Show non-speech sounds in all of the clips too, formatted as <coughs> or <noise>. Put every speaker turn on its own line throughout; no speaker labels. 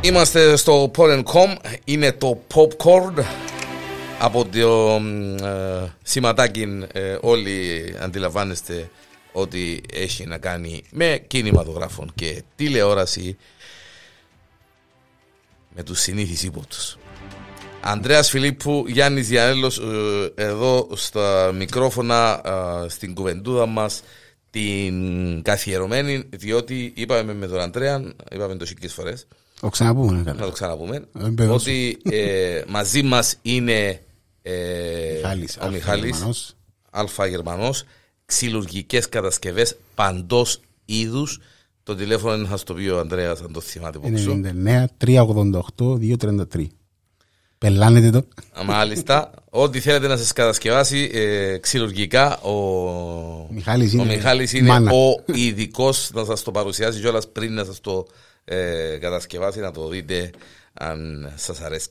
Είμαστε στο Porn.com, είναι το Popcorn από το ε, σηματάκι ε, όλοι αντιλαμβάνεστε ότι έχει να κάνει με κινηματογράφων και τηλεόραση με τους συνήθεις ύποπτους. Ανδρέας Φιλίππου, Γιάννης Διανέλος ε, εδώ στα μικρόφωνα ε, στην κουβεντούδα μας την καθιερωμένη διότι είπαμε με τον Ανδρέα, είπαμε το σικές φορές
Το ξαναπούμε, ναι,
να
καλά.
το ξαναπούμε
Ε, μπερδεύω.
ότι ε, μαζί μας είναι ε,
Μιχάλης,
ο
Αλφα
Μιχάλης
Γερμανός.
Αλφα Γερμανός ξυλουργικές κατασκευές παντός είδους το τηλέφωνο είναι θα στο πει ο Ανδρέας αν το θυμάται από πίσω
99 388 233. Πελάνετε το.
Μάλιστα, ό,τι θέλετε να σας κατασκευάσει ε, ξυλουργικά ο,
Μιχάλης
ο
είναι
Μιχάλης είναι
μάνα.
ο ειδικός να σας το παρουσιάσει κιόλας πριν να σας το ε, κατασκευάσει να το δείτε αν σας αρέσει.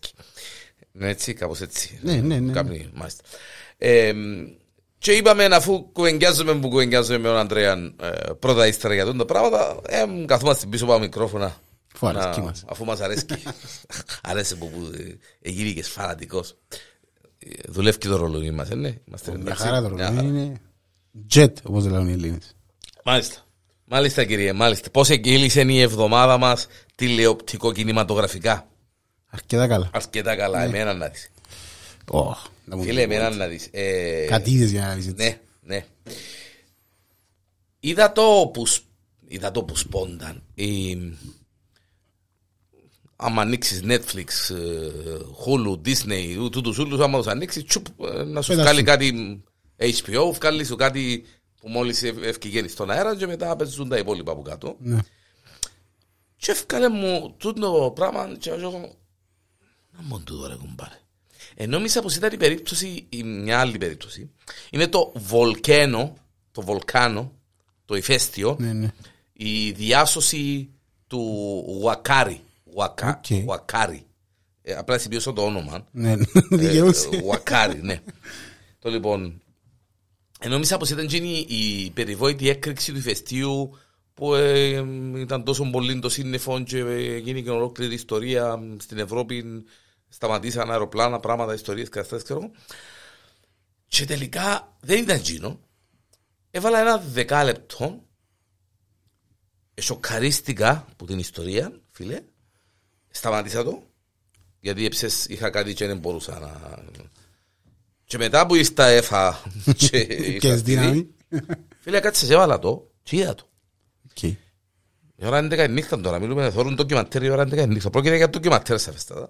Είναι έτσι, κάπως έτσι.
Ναι, ναι, ναι.
Κάμνη, μάλιστα. Ε, και είπαμε αφού κουβεντιάζουμε που κουβεντιάζουμε με τον Ανδρέα ε, πρώτα ύστερα για αυτά τα πράγματα, ε, καθόμαστε πίσω από τα μικρόφωνα
Αφού αρέσκει
να-
μας.
Αφού μας αρέσει. <laughs> αρέσει που, που ε, γίνηκες φανατικός. Ε, Δουλεύει και το ρολόι μας, ε, ναι. Είμαστε
Μια
εντάξει.
χαρά το
Μια
ρολόι
χαρά.
είναι jet, όπως λένε οι Ελλήνες.
Μάλιστα. Μάλιστα κύριε, μάλιστα. Πώς εκγύλησε η εβδομάδα μας τηλεοπτικο-κινηματογραφικά;
Αρκετά καλά.
Αρκετά καλά, εμένα να δεις.
Ωχ, να μου
Φίλε,
πει
εμένα
πω.
να δεις. Ε,
Κάτι είδες για να δεις έτσι.
Ναι, ναι. Είδα το που, σ- είδα το που σπόνταν. Η... Άμα ανοίξεις Netflix, ε, Hulu, Disney, ου- τούτους όλους, άμα τους ανοίξεις, τσουπ, ε, να σου
Πέτας
βγάλει
σου.
κάτι HBO, βγάλει σου κάτι που μόλις ευ- ευκηγαίνει στον αέρα και μετά παίζουν τα υπόλοιπα από κάτω.
Ναι.
Και έφκαλε μου τούτο το πράγμα και εγώ να μόνο τούτο ρε κουμπάρε. Ενώ μίσα πως ήταν η περίπτωση, η μια άλλη περίπτωση, είναι το βολκένο, το βολκάνο, το ηφαίστειο,
Ναι, ναι.
η διάσωση του Ουακάρι. Ουακα,
Οκ.
Ουακάρι. Ε, απλά συμπιώσω το όνομα.
Ναι, ναι, <laughs> δικαιούσε.
Ε, Ουακάρι, ναι. το λοιπόν. Ενώ μίσα πως ήταν εκείνη η περιβόητη έκρηξη του ηφαιστείου που ε, ήταν τόσο πολύ το σύννεφο και ε, γίνηκε ολόκληρη ιστορία στην Ευρώπη. Σταματήσαν αεροπλάνα, πράγματα, ιστορίες, καταστάσεις, ξέρω εγώ. Και τελικά δεν ήταν εκείνο. Έβαλα ένα δεκάλεπτο. Σοκαρίστηκα από την ιστορία, φίλε. Σταμάτησα το. Γιατί έψες, είχα κάτι και δεν μπορούσα να... Και μετά που ήρθα έφα <laughs> και
Και
ήρθα
εις
στη
δύναμη.
Φίλε, κάτσε, έβαλα το και είδα το.
Οκ.
Η ώρα είναι 10 η νύχτα τώρα, μιλούμε, θεωρούν ντοκιματέρ η ώρα είναι 10 η νύχτα. Πρόκειται για ντοκιματέρ σαφέστατα.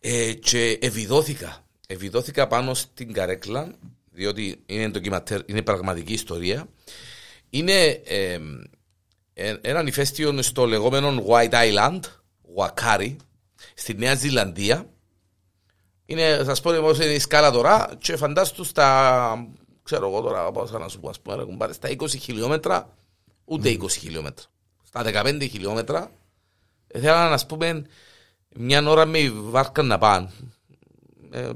Ε, και εβιδώθηκα. Εβιδώθηκα πάνω στην καρέκλα, διότι είναι ντοκιματέρ, είναι πραγματική ιστορία. Είναι ε, ε, έναν ηφαίστειο στο λεγόμενο White Island, Wakari, στη Νέα Ζηλανδία. Είναι, θα σας πω πώς είναι η σκάλα τώρα και φαντάστου στα, ξέρω εγώ τώρα, πώς να σου πω, ας πούμε, ρε κουμπάρε, στα 20 χιλιόμετρα, ούτε 20 χιλιόμετρα. Στα 15 χιλιόμετρα, ε, θέλανε να πούμε μια ώρα με η βάρκα να πάνε. Ε,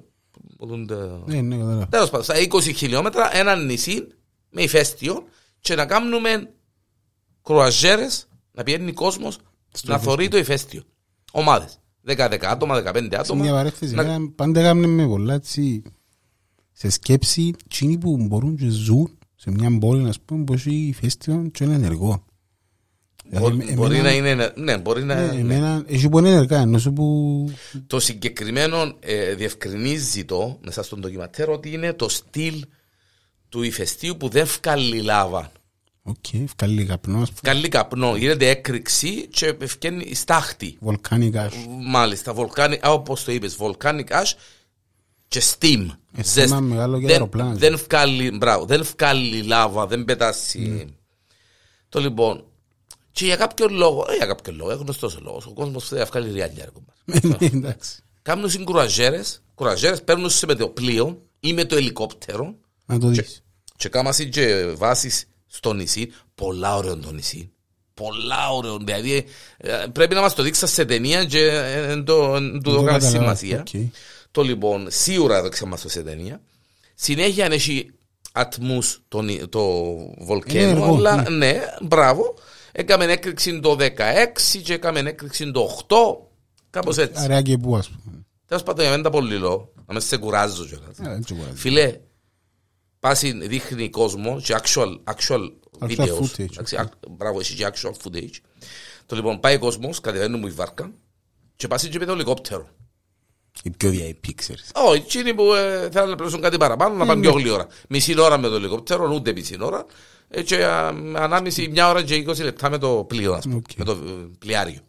μπορούν τα-
Ναι, ναι, κατάλαβα.
Τέλος πάντων, στα 20 χιλιόμετρα ένα νησί με ηφαίστειο και να κάνουμε κρουαζέρες να πηγαίνει ο κόσμος να θωρεί το ηφαίστειο. Ομάδες. 10-10 άτομα, 15
Σε
άτομα.
μια παρέθεση,
Να-
εμένα πάντα έκαμε με πολλά έτσι σε σκέψη εκείνοι που μπορούν και ζουν σε μια πόλη, ας πούμε, που έχει φέστιον και είναι ενεργό.
Μπο-
Δηλαδή,
Μπορεί
εμένα-
να είναι. Ναι, μπορεί να
Ναι,
ναι.
εμένα έχει που είναι ενεργά, ενώ σου που...
Το συγκεκριμένο ε, διευκρινίζει το μέσα στον ντοκιματέρ ότι είναι το στυλ του ηφαιστείου που δεν βγάλει λάβα.
Οκ, βγάλει καπνό, ας πούμε,
Βγάλει καπνό, γίνεται έκρηξη και ευκαινεί στάχτη.
volcanic.
Μάλιστα, volcanic, όπως το είπες, volcanic ash και steam.
Ε,
Ζέστη.
θέμα μεγάλο για
δεν,
αεροπλάνα.
δεν βγάλει, μπράβο, δεν βγάλει λάβα, δεν πετάσει. Το λοιπόν, και για κάποιο λόγο, ε, για κάποιο λόγο, είναι γνωστός ο λόγος. Ο κόσμος θέλει να βγάλει ριάλια. ρε κουμπάρε.
Ναι, Εντάξει.
Κάνουν συν κρουαζιέρες, κρουαζιέρες παίρνουν σε με το πλοίο ή με το ελικόπτερο
Να το δεις.
και κάμασαι και βάσεις στο νησί, πολλά ωραίο το νησί. Πολλά ωραίο. Δηλαδή ε, πρέπει να μας το δείξα σε ταινία και ε, εν το, εν του
το
το κάνεις
καταλάβω.
σημασία.
Οκ.
Το λοιπόν, σίγουρα δείξα μας το σε ταινία. Συνέχεια έχει ατμούς τον- το
Είναι
βολκένο,
ενεργό,
αλλά ναι, μπράβο. Έκαμε έκρηξη το 16 και έκαμε έκρηξη το 8, κάπως έτσι.
Άρα και πού ας πούμε.
Τέλος πάντων, για μένα τα πολύ λέω, να με σε κουράζω κιόλας.
Ε, έτσι κουράζει.
Φίλε, πάση δείχνει κόσμο και actual, actual videos.
footage,
Εντάξει, ac- Μπράβο, έχει και actual footage. Το λοιπόν πάει κόσμος, κατεβαίνουν μου η βάρκα και πάσει και με το ελικόπτερο.
Οι πιο VIP ξέρεις.
Όχι, εκείνοι που ε, θέλουν να πληρώσουν κάτι παραπάνω, να πάνε πιο γλήορα. Μισή ώρα με το ελικόπτερο, ούτε μισή ώρα. ε, Και α, ανάμιση, μια ώρα και 20 λεπτά με το πλοίο, ας πούμε,
Οκ.
με το ε, πλοιάριο.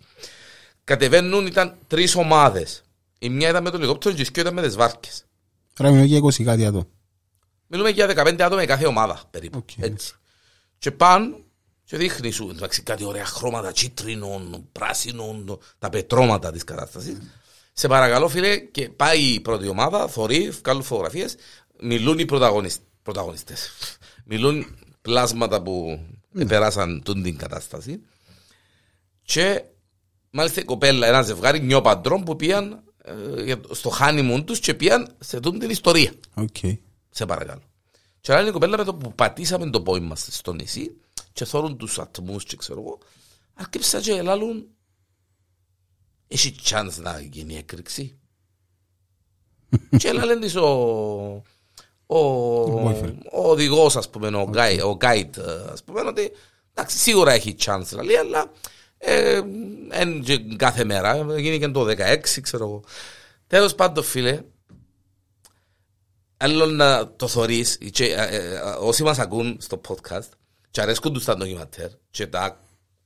Κατεβαίνουν, ήταν τρεις ομάδες. Η μια ήταν με το ελικόπτερο και η δύο ήταν με τις βάρκες.
Άρα μιλώ για 20 κάτι άτομα.
Μιλούμε για 15 άτομα η κάθε ομάδα περίπου.
Οκ.
Έτσι. Και πάνε και δείχνει σου εντάξει, κάτι ωραία χρώματα τζίτρινων, πράσινων, τα πετρώματα της κατάστασης. Σε παρακαλώ φίλε και πάει η πρώτη ομάδα, θωρεί, βγάλουν φωτογραφίες, μιλούν οι πρωταγωνισ- πρωταγωνιστές. μιλούν πλάσματα που περάσαν τούν την κατάσταση. Και μάλιστα η κοπέλα, ένα ζευγάρι, νιόπαντρων που πήγαν ε, για- στο honeymoon τους και πήγαν σε τούν την ιστορία.
Οκ.
Σε παρακαλώ. Και άλλη η κοπέλα με το που πατήσαμε το πόι μας στο νησί και θόρουν τους ατμούς και ξέρω εγώ, αρκέψα και λαλούν έχει chance να γίνει έκρηξη. και λάλλον της ο, ο,
boyfriend.
ο οδηγός ας πούμε, ο, guide, ο guide ε, ας πούμε, ότι εντάξει, σίγουρα έχει chance δηλαδή, αλλά ε, εν και κάθε μέρα, γίνει και το 16 ξέρω εγώ. Τέλος πάντων φίλε, άλλο να το θωρείς και, ε, ε, όσοι μας ακούν στο podcast και αρέσκουν τους τα ντοκιματέρ και τα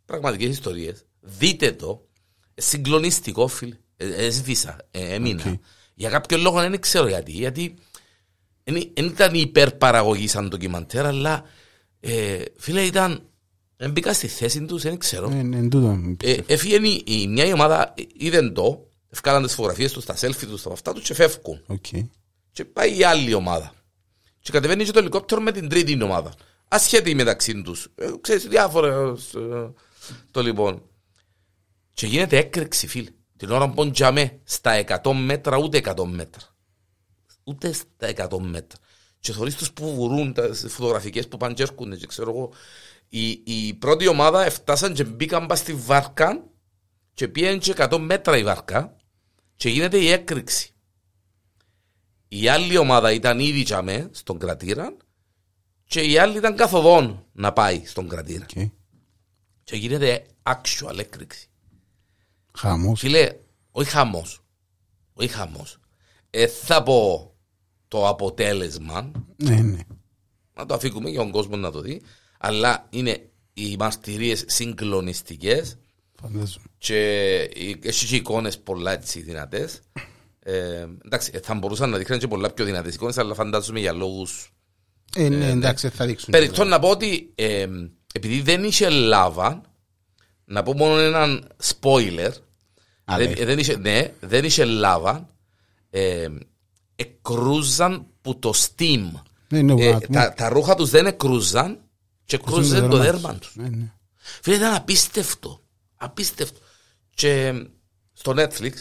πραγματικές ιστορίες δείτε το Ε, συγκλονιστικό φίλε ε, έσβησα, ε, έμεινα
Οκ.
για κάποιο λόγο δεν ξέρω γιατί γιατί δεν ήταν υπερπαραγωγή σαν ντοκιμαντέρ αλλά ε, φίλε ήταν δεν μπήκα στη θέση τους δεν ξέρω
Ε, Εν τούτο.
ε, Έφυγε η, η μια η ομάδα, είδε το, ευκάλαν τις φωτογραφίες τους, τα selfie τους, τα αυτά τους και φεύγουν.
Οκ.
Και πάει η άλλη ομάδα. Και κατεβαίνει και το ελικόπτερο με την τρίτη ομάδα. Ασχέτη μεταξύ τους. Ε, ξέρεις, διάφορες ε, το λοιπόν. Και γίνεται έκρηξη, φίλε. Την ώρα που τζαμέ στα 100 μέτρα, ούτε 100 μέτρα. Ούτε στα 100 μέτρα. Και θωρείς τους που βουρούν, τα φωτογραφικές που πάνε και έρχονται και ξέρω εγώ. Η, η πρώτη ομάδα έφτασαν και μπήκαν πας στη βάρκα και πήγαν και 100 μέτρα η βάρκα και γίνεται η έκρηξη. Η άλλη ομάδα ήταν ήδη τζαμέ στον κρατήρα και η άλλη ήταν καθοδόν να πάει στον κρατήρα.
Οκ.
Και γίνεται actual έκρηξη.
Χαμός.
Φίλε, όχι χαμός. Όχι χαμός. Ε, θα πω το αποτέλεσμα,
Ναι, ναι.
να το αφήκουμε για τον κόσμο να το δει, αλλά είναι οι μαρτυρίες συγκλονιστικές
Φαντάζομαι.
και οι- έχεις και εικόνες πολλά έτσι δυνατές. Ε, εντάξει, θα μπορούσαν να δείχνουν και πολλά πιο δυνατές εικόνες, αλλά φαντάζομαι για λόγους
Ε, ναι, εντάξει, θα δείξουν.
Περιθώ να πω ότι ε, επειδή δεν είχε λάβα, να πω μόνο έναν spoiler.
Α,
δεν,
ναι.
ε, δεν είχε, ναι, δεν είχε λάβα. Ε, εκρούζαν που το steam.
Ναι, ναι,
Ε,
γουάτ μου.
τα, τα ρούχα τους δεν εκρούζαν και εκρούζαν το δέρμα τους.
Ναι, ναι.
Φίλε, ήταν απίστευτο. Απίστευτο. Και στο Netflix,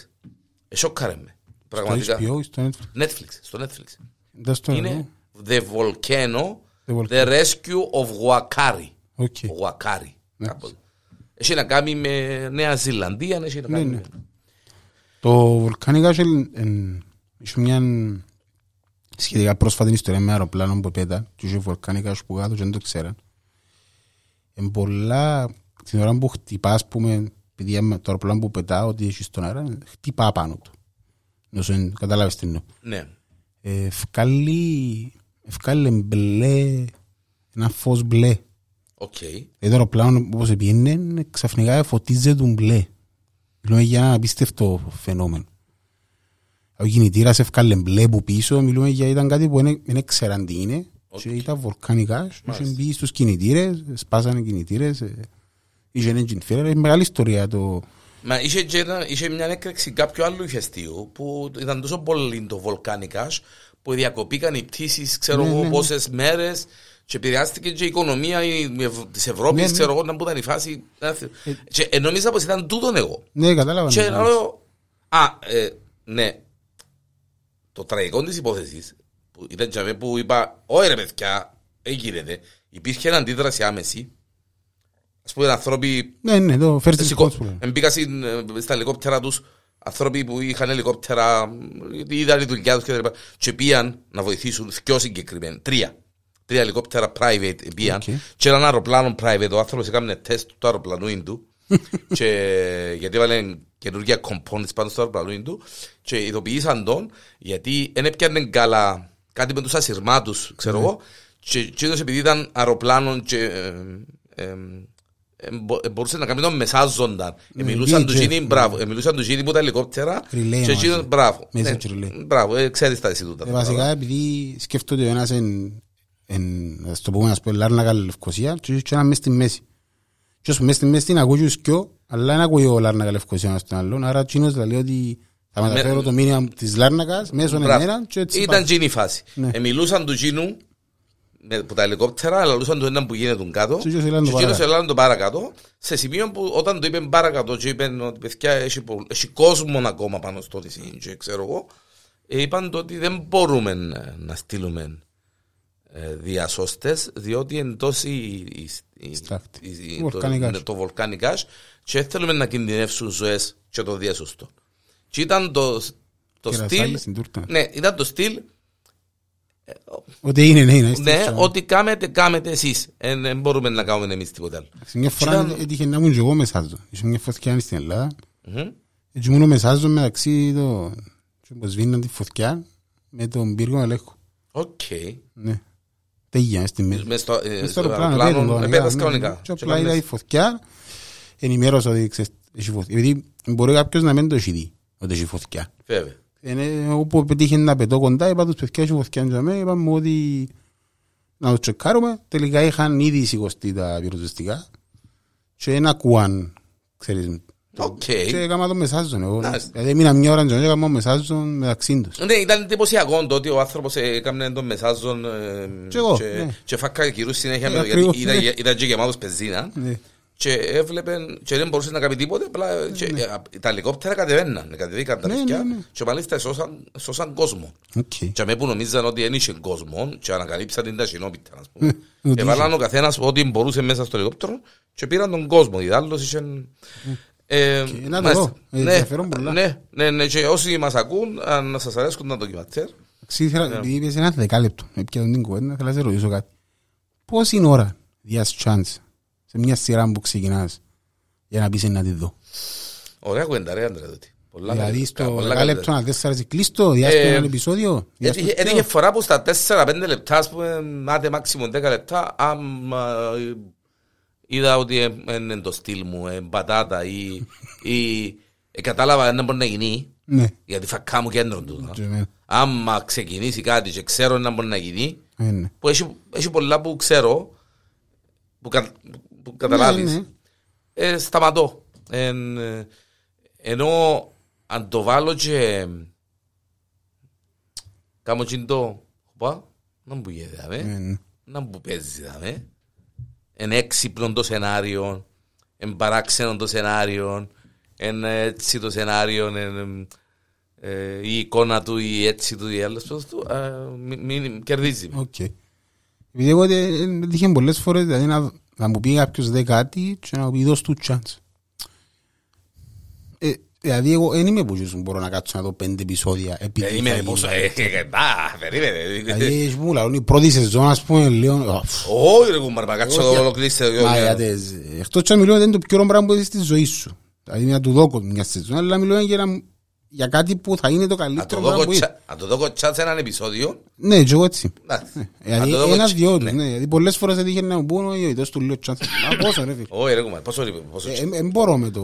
εσώκαρε με.
Στο
Πραγματικά.
HBO ή στο Netflix;
Netflix, στο Netflix.
Δεν στο
Είναι The Volcano,
The Volcano.
The Rescue of Wakari.
Οκ.
Wakari.
Ναι.
κάπως. Έχει να κάνει με Νέα Ζηλανδία, έχει να
Ναι,
κάνει
ναι.
με...
Το Βολκάνικα είχε μια σχετικά πρόσφατη ιστορία με αεροπλάνο που πέτα και είχε βολκάνικα που κάτω και δεν το ξέραν. Εν πολλά, την ώρα που χτυπά, ας πούμε, επειδή είμαι το αεροπλάνο που πετά, ότι έχει στον αέρα, χτυπά πάνω του. Νόσο, κατάλαβες τι εννοώ.
Ναι.
Ε, Εύκαλλε, εύκαλλε μπλε, ένα φως μπλε.
Οκ.
Δηλαδή το αεροπλάνο όπως πήγαινε, ξαφνικά φωτίζεται του μπλε. Μιλούμε για ένα απίστευτο φαινόμενο. Ο κινητήρας εύκαλλε μπλε που πίσω, μιλούμε για ήταν κάτι που δεν δεν ξέραν τι είναι. Και ήταν volcanic ash, και είχε μπει στους κινητήρες, σπάσανε κινητήρες, ε, είχε ένα engine failure, είναι μεγάλη ιστορία το...
Μα είχε, και ένα- είχε μια έκρηξη κάποιου άλλου ηχεστείου που ήταν τόσο πολύ το βολκάνικας που διακοπήκαν οι πτήσεις, ξέρω
Ναι,
εγώ,
ναι, ναι.
πόσες μέρες και επηρεάστηκε και η οικονομία η- της Ευρώπης,
Ναι, ναι.
ξέρω εγώ, να που ήταν η φάση. Και ε, νόμιζα πως ήταν τούτον εγώ.
Ναι, κατάλαβα.
Και
ναι.
λέω, α, ε, ναι, το τραγικό της υπόθεσης, που που ήταν τζαβέ που είπα, όχι ρε παιδιά, έγινε. Υπήρχε ένα αντίδραση άμεση. Ας πούμε άνθρωποι
Ναι, ναι, το first
Σηκώ-
response που λέμε.
Εμπήκα στην, ε, στα ελικόπτερα τους άνθρωποι που είχαν ελικόπτερα, γιατί είδαν τη δουλειά τους και τα λοιπά, και πήγαν να βοηθήσουν πιο συγκεκριμένα. Τρία. Τρία ελικόπτερα private πήγαν
Οκ.
και έναν αεροπλάνο private. Ο άνθρωπος έκανε τεστ του αεροπλανού του <laughs> και, γιατί έβαλε καινούργια components πάνω στο αεροπλανό του και ειδοποιήσαν τον γιατί δεν έπιανε καλά κάτι με τους ασυρμάτους, ξέρω εγώ, και εκείνος επειδή ήταν αεροπλάνο και ε, ε, ε, μπο- ε, μπορούσε να κάνει τον μεσάζοντα. Ε, μιλούσαν τους
VHF,
γίνει,
ναι.
μπράβο, ε, μιλούσαν τους γίνει που τα ελικόπτερα
Relay
και
μαζί.
εκείνος, μπράβο.
Message
Ναι,
relay.
Μπράβο, ε, ξέρεις τα εσύ τούτα.
Ε, Βασικά επειδή σκέφτονται ο ένας εν, εν, ας το πούμε, ας πούμε, Λάρνακα Λευκοσία και έχει και ένα μες στη μέση. Και όσο μες στη μέση είναι ακούει και σκιο, αλλά δεν ακούει ο Λάρνακα Λευκοσία ένας τον άλλον, άρα εκείνος λέει ότι θα μεταφέρω το μήνυμα της Λάρνακας μέσω
Μπράβο.
εμένα και έτσι
Ήταν
πάει.
γίνει η φάση.
Ναι.
Ε, μιλούσαν του Τζίνου με, που τα ελικόπτερα, αλλά μιλούσαν του έναν που γίνεται τον κάτω.
Και εκείνος έλαβε το
Και εκείνος
παρακάτω.
έλαβε το παρακάτω. Σε σημείο που όταν το είπε παρακάτω, και είπε ότι παιδιά έχει, πο- έχει κόσμο ακόμα πάνω στο νησί, και ξέρω εγώ, ε, είπαν το ότι δεν μπορούμε να, να στείλουμε ε, διασώστες, διότι εντός η, η, η,
Στάχτη.
η-
Το βολκανικάς.
το, το βολκανικάς και θέλουμε να κινδυνεύσουν ζωές και το διασωστό. Και ήταν το, το
Κερασάλι
στυλ,
στην τούρτα.
ναι, ήταν το στυλ
Ότι είναι, ναι, είναι.
ναι, ότι κάμετε, κάμετε εσείς. Δεν μπορούμε να κάνουμε εμείς τίποτα άλλο.
Σε μια φορά
Ήταν-
έτυχε να ήμουν και εγώ μεσάζω. Είχε μια φωτιά στην Ελλάδα.
Μμμ.
Έτσι ήμουν μεσάζω μεταξύ το... και που σβήναν τη φωτιά με τον πύργο ελέγχου.
Οκ.
Ναι. Τέγια στη μέση.
Μες στο ε,
Μες
στο
στο αεροπλάνο,
αεροπλάνο,
πέτω,
επέτας
ναι,
κανονικά.
ναι. Και
Και
απλά είδα
πάνε-
η φωτιά, ενημέρωσα ότι ξέρεις, έχει φωτιά. Επειδή μπορεί κάποιος να μην το έχει δει ότι έχει φωτιά.
Βέβαια.
Είναι, όπου πετύχε να πετώ κοντά, είπα τους παιδιά έχει φωτιά για μένα, είπα μου ότι να το τσεκάρουμε. Τελικά είχαν ήδη σηκωστεί τα πυροσβεστικά και ένα κουάν, ξέρεις.
Οκ.
Και έκανα το μεσάζον εγώ.
Nice.
Δηλαδή έμεινα μια ώρα και έκανα μεσάζον μεταξύ τους.
Ναι, ήταν εντυπωσιακό το ότι ο άνθρωπος έκανε τον μεσάζον ε,
Κι εγώ,
και,
ναι.
και φάκκα γύρους συνέχεια
Ναι,
με- γιατί
ακριβώς,
ήταν,
ναι.
ήταν και γεμάτος πενζίνα
Ναι.
Και έβλεπε και δεν μπορούσε να κάνει τίποτε απλά και, ε, τα ελικόπτερα κατεβαίναν, κατεβήκαν τα
Ναι,
παιδιά
ναι, ναι.
και μάλιστα σώσαν, σώσαν κόσμο.
Οκ.
Και με που νομίζαν ότι δεν είχε κόσμο και ανακαλύψαν την ταχυνόπιτα, ας πούμε.
ότι
Έβαλαν ο καθένας ό,τι μπορούσε μέσα στο ελικόπτερο και πήραν τον κόσμο. Οι άλλος είχαν... Ε,
Και να το
μάλιστα.
δω. Ε,
Ναι,
ενδιαφέρον πολλά.
ναι, ναι, ναι, και όσοι μας ακούν, αν σας αρέσκουν τα ντοκιμαντέρ,
Εντάξει, ήθελα, επειδή είπες ένα δεκάλεπτο, με πιάσουν την κουβέντα, θέλω να σε ρωτήσω κάτι. Πώς είναι ώρα διάς chance σε μια σειρά που ξεκινάς για να πεις να τη δω.
ωραία κουβέντα ρε Άντρε τούτη. Πολλά
Δηλαδή
καλή-
στο
πολλά
δεκάλεπτο
καλή.
να τέσσερα κλείστο, διάς
Ε,
ένα επεισόδιο. διάς το
Έτυχε
πιο.
έτυχε φορά που στα 4-5 λεπτά, ας πούμε, άτε μάξιμο 10 λεπτά, άμα ε, είδα ότι ε, είναι το στυλ μου, ε, πατάτα ή, ή ε, κατάλαβα να μπορεί να γίνει,
Ναι.
γιατί φακά μου κέντρο του.
Και εμένα.
Άμα ξεκινήσει κάτι και ξέρω να μπορεί να γίνει,
Ε, ναι.
που έχει, έχει πολλά που ξέρω, που, κα, που καταλάβεις,
Ναι, ναι.
ε, σταματώ. Εν, ε, ενώ αν το βάλω και κάνω και το, οπα, να μου γίνεται, δάμε,
Ε, ναι.
να μου παίζει, δάμε. Εν έξυπνο το σενάριο, εν παράξενο το σενάριο, εν έτσι το σενάριο, εν, ε, η εικόνα του, η έτσι του, η άλλος του, ε, μη- μη- κερδίζει. με.
Οκ. Επειδή εγώ ε, ε, έτυχε πολλές φορές δηλαδή, να, να μου πει κάποιος δε κάτι και να μου πει δώσ' του chance. Ε, δηλαδή εγώ δεν είμαι που ζήσουν, μπορώ να κάτσω να δω πέντε επεισόδια επειδή θα
Περίμενε
γίνει.
πόσο, ε, ε, ε, α, περίμενε.
Δηλαδή έχεις μου λαούν η πρώτη σεζόν ας πούμε λέω «Α, φ,
Όχι ρε κουμπάρ, μα κάτσω
Όχι,
το ολοκλήστε.
Μα γιατί, εκτός και να μιλούμε είναι το πιο ωραίο πράγμα που έχεις στη ζωή σου. Δηλαδή να του δω μια σεζόν, αλλά μιλούμε για, ένα- για κάτι που θα είναι το
Αν το
καλύτερο
δω
πράγμα που είναι.
κοτσά- αν το δω κοτσά σε έναν επεισόδιο,
Ναι, και εγώ έτσι.
εντάξει. Αν
Δηλαδή
το δω
ένας
κοτσά-
δυο του,
ναι.
ναι. Δηλαδή πολλές φορές έτυχε να μου πούν «Όχι, δώσ' του λίγο chance». Μα πόσο ρε φίλε.
Όχι ρε κουμπάρ, πόσο είπε, πόσο
Ε, Δεν μπορώ με το...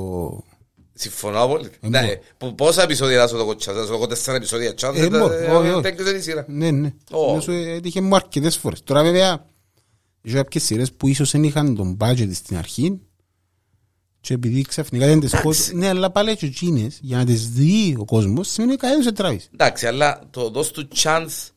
Συμφωνώ απόλυτα.
Ε,
Ναι,
μπορώ.
που- Πόσα επεισόδια να σου το κοτσά, θα σου δω τέσσερα επεισόδια τσά,
Ε, μπορώ, όχι, όχι.
τέλειωσε η σειρά.
Ναι, ναι.
Ω.
Λέω σου, Έτυχε μου αρκετές φορές. Τώρα βέβαια, είχε κάποιες σειρές που ίσως δεν είχαν τον budget στην αρχή και επειδή ξαφνικά δεν τις κόσμος... Ναι, αλλά πάλι και εκείνες, για να τις δει ο κόσμος, σημαίνει κανένας δεν τράβεις.
Εντάξει, αλλά το δώσ' του chance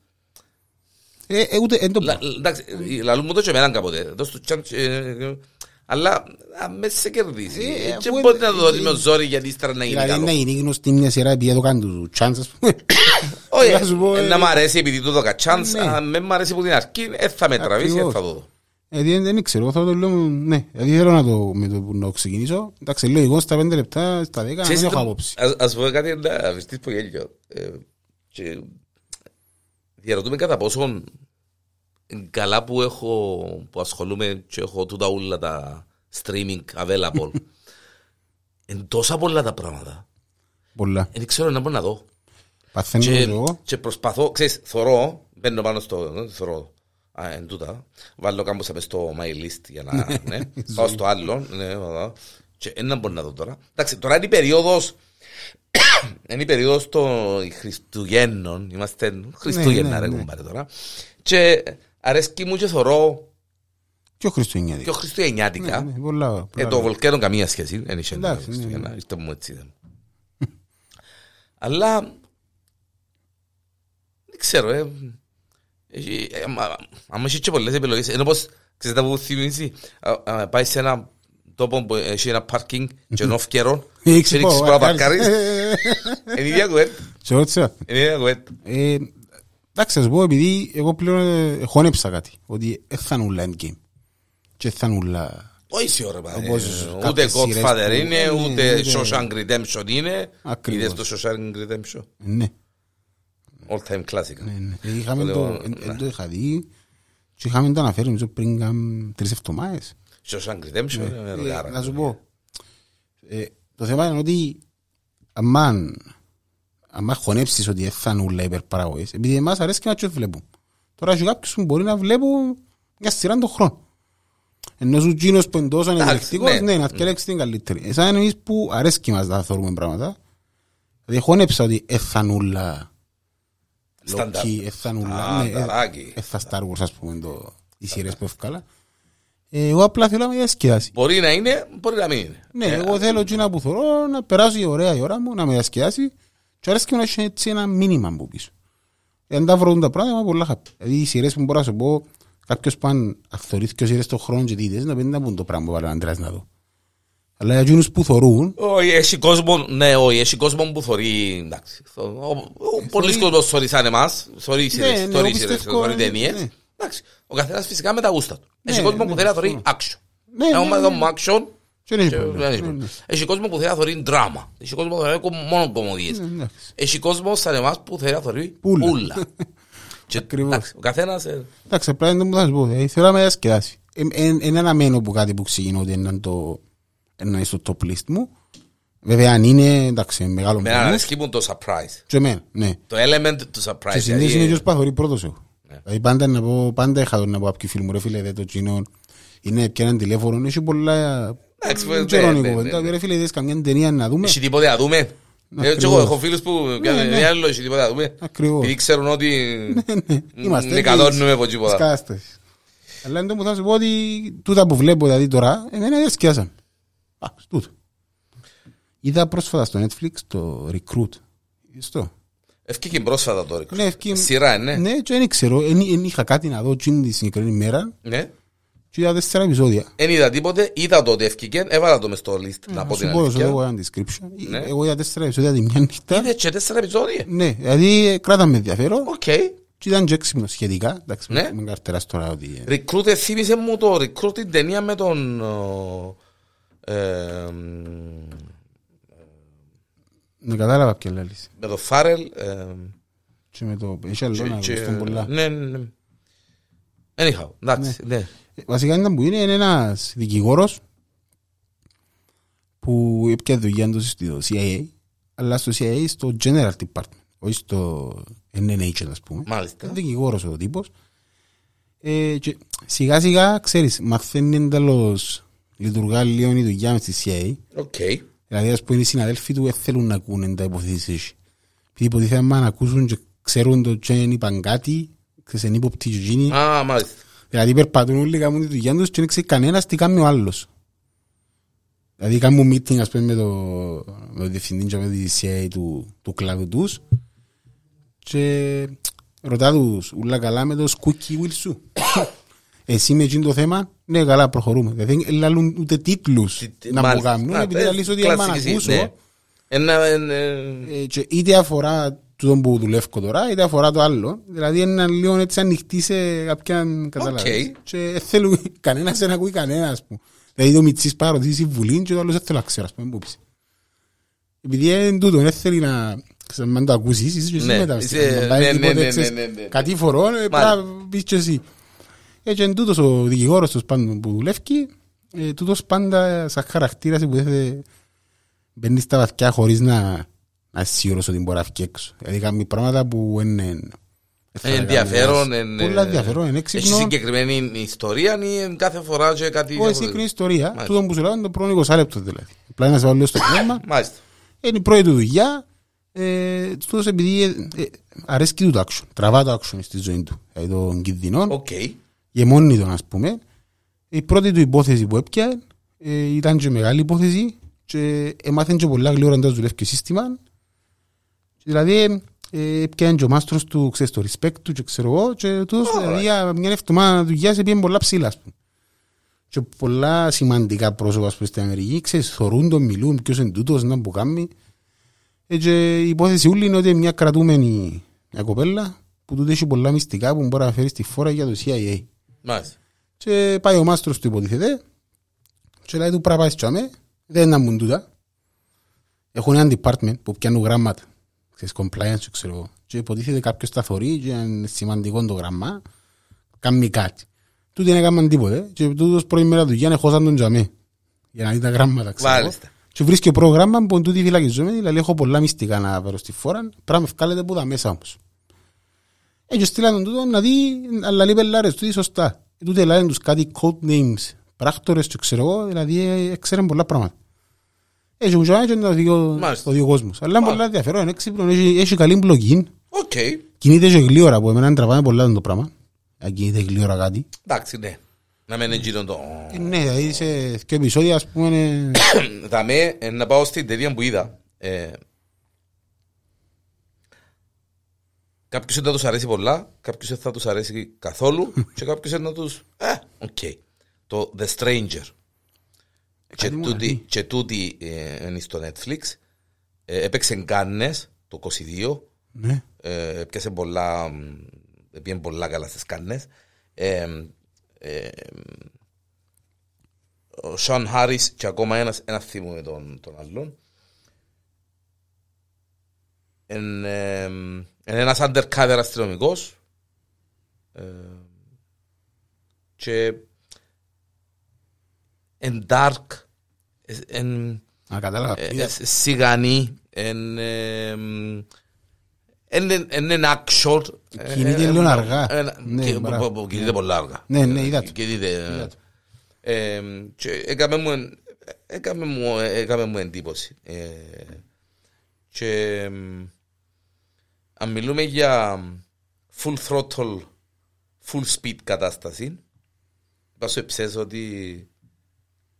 Ε, ε, ούτε, εν το
Λα-
πω.
Εντάξει, λαλούν μου το και εμένα κάποτε. Δώσ' του chance, ε, ε, Αλλά αν μες σε κερδίσει.
Ε,
Και
αφού
μπορεί
είναι-
να το δώσει με ζόρι γιατί ύστερα να γίνει
Δηλαδή
καλό.
να γίνει γνωστή μια σειρά επειδή το κάνουν τους chance, ας πούμε.
Όχι,
Να σου πω,
ε,
ε,
να μ' αρέσει επειδή του δώκα chance,
Ναι.
αν δεν μ' αρέσει που την αρχή, ε, θα με τραβήσει, ε,
Ακριβώς.
θα το δω.
Γιατί δεν ξέρω, εγώ θα το λέω, ναι, δηλαδή θέλω να το, με το που να ξεκινήσω, εντάξει, λέω εγώ στα 5 λεπτά, στα 10, να μην
Ξέρεις,
έχω
το-
άποψη.
ας- Ας πω κάτι να αφιστείς που γέλιο. Ε, και Διαρωτούμε κατά πόσο καλά που έχω, που ασχολούμαι και έχω τούτα όλα τα streaming available. <laughs> Εν τόσα πολλά τα πράγματα.
Πολλά.
Δεν ξέρω να μπορώ να δω.
Παθαίνω
Και,
εγώ,
και προσπαθώ, ξέρεις, θωρώ, μπαίνω πάνω στο, ε, θωρώ, α, εν τούτα, βάλω κάμποσα μες στο my list για να, ναι, <laughs> πάω στο άλλο, ναι, εδώ, και ένα μπορώ να δω τώρα. Εντάξει, τώρα είναι η περίοδος, <coughs> είναι η περίοδος των Χριστουγέννων, είμαστε Χριστούγεννα
ναι,
ρε
ναι.
κουμπάρε τώρα, και αρέσκει μου και θωρώ
πιο Χριστουγεννιάτικα.
πιο Χριστουγεννιάτικα,
Ναι, ναι, πολλά,
ε,
πολλά.
το Βολκένο καμία σχέση, δεν είχε
Εντάξει, ναι,
Χριστούγεννα, είστε μου έτσι. δεν. <laughs> Αλλά δεν ξέρω, ε. Έχει- ε, άμα- άμα έχει και πολλές επιλογές, ενώ πως, ξέρετε που θυμίζει, α, α, πάει σε ένα τόπο που έχει ένα πάρκινγκ και είναι off-καιρό και
Έχεις
ρίξεις
πω,
πάνω να
αρχάρις.
παρκάρεις, είναι η ίδια κουβέντα,
Σε ρώτησα.
είναι η ίδια κουβέντα.
Ε, Εντάξει, θα σου πω, επειδή εγώ πλέον ε, χώνεψα κάτι, ότι δεν θα είναι ούλα endgame. Και θα είναι ούλα...
Όχι σίγουρα, πάνε.
Όπως
ούτε
κάποιες σειρές
Godfather
που-
είναι,
ναι,
ούτε
ούτε-
Shawshank Redemption είναι.
Ακριβώς.
Είδες το Shawshank Redemption,
Ναι,
all time classic.
ναι, ναι. Ε, Είχαμε
Το
το,
λέω,
εν-
ναι.
εν το είχα δει και είχαμε το αναφέρει νομίζω πριν καν τρεις εβδομάδες.
Shawshank Redemption είναι
Ε,
ρογάρα.
Να σου πω, ε, το θέμα είναι ότι αμάν, αμάν χωνέψεις ότι δεν θα είναι ούλα υπερπαραγωγές, επειδή εμάς αρέσει και να τους βλέπουν. Τώρα έχει κάποιους που μπορεί να βλέπουν μια σειρά τον χρόνο. Ενώ σου γίνος που είναι τόσο
Εντάξει,
ανεπιλεκτικός,
ναι.
ναι, να διαλέξεις την καλύτερη. Εσάν εμείς που αρέσκει μας να θεωρούμε πράγματα, δηλαδή χωνέψα ότι δεν θα είναι ούλα
Στανταρ.
Loki, δεν θα είναι ούλα,
Α,
ναι, ε,
ταράκι.
ε, θα Star Wars ας πούμε το, οι σειρές που ευκάλα. Ε, Εγώ απλά θέλω να με διασκεδάσει.
Μπορεί να είναι, μπορεί να μην είναι.
Ναι, εγώ θέλω εκείνα που θέλω να περάσει ωραία η ώρα μου, να με διασκεδάσει και αρέσει και να έχει έτσι ένα μήνυμα από πίσω. Αν τα βρω τα πράγματα, είμαι πολλά happy. Δηλαδή οι σειρές που μπορώ να σου πω, κάποιος πάνε αυθορείς και σειρές τον χρόνο και δίδες, να πέντε να πούν το πράγμα που βάλω να αντράς να δω. Αλλά για εκείνους που θωρούν,
Όχι, έχει κόσμο, ναι, όχι, έχει κόσμο που θωρεί, εντάξει. θω- ο- ο- Πολλοί κόσμος θωρεί σαν εμάς, θωρείς
Ναι,
σειρές,
ναι,
θωρείς
εγώ
σειρές,
πιστεύω,
θωρεί
ε,
ταινίες.
ναι.
Εντάξει, ο καθένας φυσικά με τα γούστα του. Έχει
Ναι,
κόσμο
ναι,
που θέλει να θωρεί
συμφωνώ.
action.
Ναι,
Εγώ
ναι,
με
ναι.
δω action
και δεν έχει
και
πρόβλημα.
δεν έχει
Ναι, ναι.
πρόβλημα. Έχει κόσμο που θέλει να θωρεί δράμα. Έχει κόσμο που θέλει να θωρεί μόνο κομμωδίες.
Ναι, εντάξει.
Έχει κόσμο σαν εμάς που θέλει να θωρεί
Πουλα.
πουλα. Και, <laughs>
Ακριβώς.
εντάξει, Ο καθένας ε,
Εντάξει, απλά είναι το που θα σου πω. Δηλαδή, θέλω να με διασκεδάσει. Είναι αναμένω που κάτι που ξεκινώ ότι είναι το να είναι στο top list μου. Βέβαια, αν είναι, εντάξει, μεγάλο
με
μπόνους.
αρέσκει μου το surprise.
Και εμένα, ναι.
Το element του surprise.
Και συνήθως
δηλαδή,
είναι και ως παθορή πρώτος εγώ. Δηλαδή πάντα να πω, πάντα είχα τον να πω από κάποιοι φίλοι μου, ρε φίλε, δε το κοινό, είναι πια ένα τηλέφωνο, έχει πολλά...
Εντάξει,
Δεν
ναι,
ξέρω,
ναι,
Νίκο,
ναι,
βέβαια,
ναι.
ρε φίλε, είδες καμιά ταινία να δούμε.
Έχει τίποτε να δούμε. Ε, και
ακριβώς.
εγώ έχω φίλους που κάνουν
ναι.
άλλο, έχει τίποτε να δούμε.
Ακριβώς.
Επειδή ξέρουν ότι
Είμαστε
νεκαδώνουμε από
της
τίποτα.
κατάστασης. Αλλά είναι το που θα σου πω ότι τούτα που βλέπω δηλαδή τώρα, εμένα δεν σκιάσαν. Α, τούτο. Είδα πρόσφατα στο Netflix το Recruit. Είδες το.
Ευκήκε πρόσφατα τώρα.
Ναι, ευκεί-
Σειρά, ναι.
Ναι, και δεν ξέρω, δεν δεν είχα κάτι να δω εκείνη τη συγκεκριμένη μέρα
Ναι.
και είδα τέσσερα επεισόδια.
Δεν είδα τίποτε, είδα το ότι ευκήκε, έβαλα το μες στο list, να πω
Σου
την
πω, σου έχω
αλήθεια.
ένα description.
Ναι.
Εγώ είδα τέσσερα επεισόδια τη μια νύχτα.
Είδες και τέσσερα επεισόδια.
Ναι, δηλαδή κράτα με ενδιαφέρον
Οκ.
και ήταν και έξυπνο σχετικά. Εντάξει,
Ναι.
μην καρτεράς τώρα ότι...
Recruit, ε, θύμισε μου το Recruit την ταινία με τον... ο, ε, μ,
Ναι, κατάλαβα ποια λαλείς.
με τον Φάρελ. ε,
Και με το... Έχει άλλο
και-
να
και-
γουστούν πολλά.
Ναι, ναι, ναι. Anyhow, εντάξει, ναι.
Βασικά ήταν που είναι, είναι ένας δικηγόρος που έπιαε δουλειά του στο CIA, αλλά στο CIA στο General Department, όχι στο NNH, ας πούμε.
Μάλιστα.
Είναι δικηγόρος ο τύπος. Ε, και σιγά σιγά, ξέρεις, μαθαίνει εντελώς λειτουργά λίγο η δουλειά μες στη CIA.
Οκ.
Δηλαδή, ας πούμε, οι συναδέλφοι του δεν θέλουν να ακούνε τα υποθέσεις. Επειδή υποτίθεται άμα να ακούσουν και ξέρουν το και δεν είπαν κάτι, ξέρεις, είναι ύποπτοι και εκείνοι.
Α, μάλιστα.
Δηλαδή περπατούν όλοι κάνουν τη δουλειά τους και δεν ξέρει κανένας τι κάνει ο άλλος. Δηλαδή κάνουν meeting ας πούμε με το, με το διευθυντή και με τη CIA του, του κλάδου τους και ρωτά τους ούλα καλά με το squeaky wheel σου; <coughs> Εσύ με εκείνο το θέμα, ναι καλά προχωρούμε. Δηλαδή δεν λαλούν ούτε τίτλους
Τι- τι-
να μου
μάλιστα.
κάνουν
Α,
επειδή
ε,
λαλείς ότι άμα να
κλασική,
ακούσω
ναι. Ένα, ένα,
ε, και είτε αφορά τούτο που δουλεύω τώρα, είτε αφορά το άλλο. Δηλαδή είναι λίγο έτσι ανοιχτή σε κάποια καταλαβαίνεις. Και θέλουν κανένας να ακούει κανένας, ας πούμε. Δηλαδή το Μιτσής παροτήσει βουλή και το άλλος δεν θέλω να ξέρω, ας πούμε, που πεις. Επειδή είναι τούτο, δεν θέλει να... Ξέρω, αν το ακούσεις, είσαι και εσύ
Ναι,
μετά.
είσαι-
Αν πάει
ναι,
τίποτε,
ναι, ναι,
ξέρεις,
ναι, ναι.
Κάτι φορώ, ε, πρέπει να πεις και εσύ. Έτσι είναι τούτος ο δικηγόρος τους πάντων που δουλεύει, ε, τούτος πάντα σαν χαρακτήρας που δεν θε- μπαίνει στα βαθιά χωρίς να να είσαι σίγουρος ότι μπορεί να βγει έξω. Δηλαδή κάνει πράγματα που είναι...
Είναι ενδιαφέρον. είναι-
Πολλά ενδιαφέρον, είναι
Έχει
έξυπνο.
συγκεκριμένη ιστορία ή κάθε φορά και κάτι.
Όχι, συγκεκριμένη ιστορία.
Μάλιστα.
Τούτο που σου λέω είναι το πρώτο 20 λεπτό δηλαδή. Απλά να σε βάλω στο πνεύμα. <coughs>
Μάλιστα.
Είναι η πρώτη του δουλειά. Ε, τούτος επειδή ε, ε, αρέσκει του το action. Τραβά το action στη ζωή του. Δηλαδή των κινδυνών.
Οκ.
Γεμώνει τον ας πούμε. Η πρώτη του υπόθεση που έπιανε ε, ήταν και μεγάλη υπόθεση και έμαθαν και πολλά γλήορα να δουλεύει και σύστημα. Δηλαδή ε, έπιανε και ο μάστρος του, ξέρεις, το respect του και ξέρω εγώ και τούτος
Alright.
δηλαδή για μια εβδομάδα δουλειάς σε πήγαινε πολλά ψηλά ας πούμε. Και πολλά σημαντικά πρόσωπα ας πούμε, στην Αμερική, ξέρεις, θωρούν τον, μιλούν, ποιος είναι τούτος, να που κάνει. Ε, και η υπόθεση ούλη είναι ότι μια κρατούμενη μια κοπέλα που τούτο έχει πολλά μυστικά που μπορεί να φέρει στη φόρα για το CIA.
Μάλιστα.
Και πάει ο μάστρος του υποτίθεται και λέει του πρέπει να πάεις τσάμε, δεν είναι να μπουν τούτα. Έχουν ένα department που πιάνουν γράμματα, ξέρεις, compliance, ξέρω εγώ. Και υποτίθεται κάποιος τα θωρεί και είναι σημαντικό το γραμμά, κάνει κάτι. Τούτοι δεν έκαναν τίποτε και τούτος πρώτη μέρα του γιάννη χώσαν τον τζαμί για να δει τα γράμματα, ξέρω εγώ.
Μάλιστα.
Και βρίσκει πρόγραμμα που τούτοι φυλακιζόμενοι, δηλαδή έχω πολλά μυστικά να φέρω στη φόρα, πρέπει να με βγάλετε από τα μέσα όμως. Έτσι στείλαν τον τούτο να δει, αλλά λέει πελάρες, τούτοι σωστά. Και Τούτοι λένε τους κάτι code names, πράκτορες και ξέρω εγώ, δηλαδή ε, ξέρουν πολλά πράγματα. Έτσι μου και είναι ο δύο,
Μάλιστα.
ο δύο κόσμος. Αλλά είναι
Μάλιστα.
πολλά ενδιαφέρον, είναι έξυπνο, έχει, έχει καλή plotline,
Οκ.
κινείται και γλήορα που εμένα τραβάνε πολλά το πράγμα. Αν κινείται γλήορα κάτι.
Εντάξει, ναι. Να μην είναι γύρω το.
Ε, Ναι, δηλαδή σε δύο επεισόδια ας πούμε είναι...
Θα με ε, να πάω στην ταινία που είδα. Ε, Κάποιους δεν θα τους αρέσει πολλά, κάποιους δεν θα τους αρέσει καθόλου και κάποιους δεν θα τους... Ε, οκ. Το The Stranger. Και
Κάτι μου
τούτη,
αρέσει.
και τούτη ε, είναι στο Netflix. Ε, έπαιξε Γκάνες το 22.
Ναι.
Ε, έπιασε πολλά, μ, πήγαινε πολλά καλά στις Κάννες. Ε, ε, ο Σον Χάρις και ακόμα ένας, ένας θυμούμε τον, τον άλλον. Είναι ε, ένας undercover αστυνομικός ε, και εν dark, εν,
Α, κατάλαβα.
ε,
Είδα.
ε, σιγανή, εν, ε, μ, εν, εν, εν, εν action.
Κινείται
ε,
λίγο
ε,
αργά.
ε,
Ναι,
και-
μπράβο.
που- που Κινείται πολλά αργά.
Ναι, ναι, είδα το.
Κινείται, ε,
Είδα το.
ε, και έκαμε μου, εν- έκαμε μου, έκαμε μου εντύπωση. Ε, και μ, αν μιλούμε για full throttle, full speed κατάσταση, είπα σ' το εψές ότι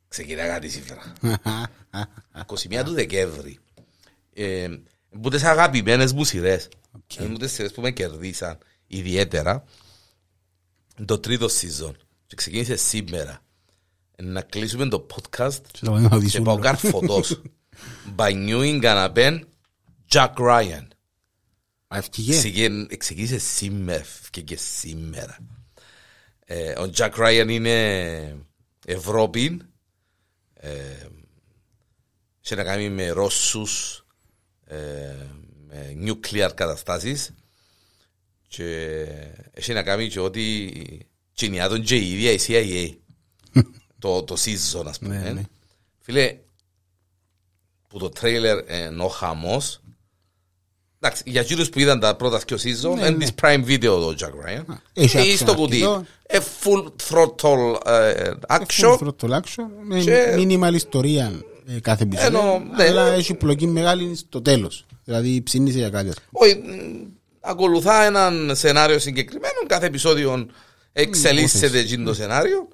ξεκινά κάτι σήμερα. <laughs> 21 του Δεκέμβρη. Ε, που τις αγαπημένες μου σειρές.
Οκ.
Ε, Μου τις σειρές που με κερδίσαν ιδιαίτερα. Το τρίτο season. Και ξεκίνησε σήμερα. Ε, Να κλείσουμε το podcast
Και το πάμε να
και
οδηγήσουμε.
πάω καρφωτός. <laughs> By New England Jack Ryan.
Α, ευκήγε.
Ξεκίνησε- Ξεκίνησε σήμερα και, και σήμερα. Ε, ο Jack Ryan είναι Ευρώπη. Ε, έχει να κάνει με Ρώσους, ε, με nuclear καταστάσεις και έχει να κάνει και ότι κινιάτων και η ίδια η CIA. <laughs> το, το season ας πούμε.
Ναι, ναι.
Φίλε, που το τρέιλερ είναι ο χαμός Εντάξει, για εκείνους που είδαν τα πρώτα δύο season,
Ναι,
είναι
ναι.
της Prime Video το Jack Ryan.
έχει
Ε,
action
στο κουτί.
αρκετό.
Ε, full throttle ε, action.
Throttle action, με
Και-
μήνυμα ιστορία ε, κάθε επεισόδιο.
Ενώ, ναι.
Αλλά έχει πλοκή μεγάλη στο τέλος. Δηλαδή ψήνισε για κάτι.
Όχι, μ, ακολουθά έναν σενάριο συγκεκριμένο. Κάθε επεισόδιο εξελίσσεται
υπόθεση.
εκείνο το σενάριο.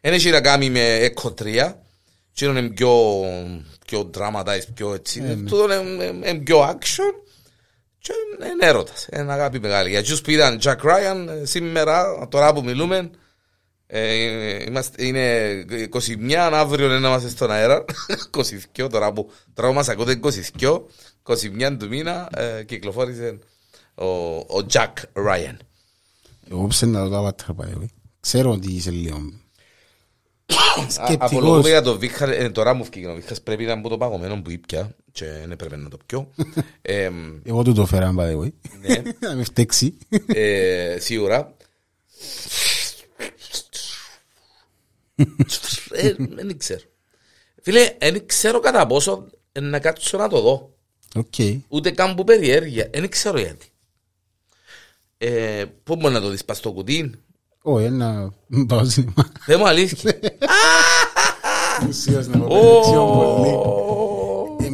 Δεν έχει να κάνει με Echo 3. Τι είναι πιο, πιο dramatized, πιο έτσι.
Ε, ναι.
Τούτο είναι, είναι πιο action. Και είναι έρωτας, είναι αγάπη μεγάλη. Για τους που είδαν Jack Ryan, ε, σήμερα, τώρα που μιλούμε, Ε, είμαστε, είναι 21 αύριο να είμαστε στον αέρα. <laughs> 22 τώρα που, τώρα που μας ακούτε 22. 21 του μήνα ε, κυκλοφόρησε ο, ο Jack Ryan.
Εγώ ψένα να το avatar πάει. ε. Ξέρω ότι είσαι λίγο <coughs>
Α-
σκεπτικός.
Απολογούμε για το Βίχα, ε, τώρα μου βγήκε ο Βίχας πρέπει να μπω το παγωμένο που ήπια και δεν έπρεπε να το πιω. <laughs> Ε,
Εγώ του το φέραν by the way.
ναι, <laughs>
Να με φταίξει.
ε, σίγουρα. Ε, Δεν ξέρω. Φίλε, δεν ξέρω κατά πόσο να κάτσω να το δω.
Οκ.
Ούτε καν που περιέργεια. Δεν ξέρω γιατί. Ε, πού μπορεί να το δεις πας στο κουτί.
Όχι, ένα πάω σινεμά.
Δεν μου αλήθεια. <laughs>
Ουσίας να πω περιεξιόν πολύ.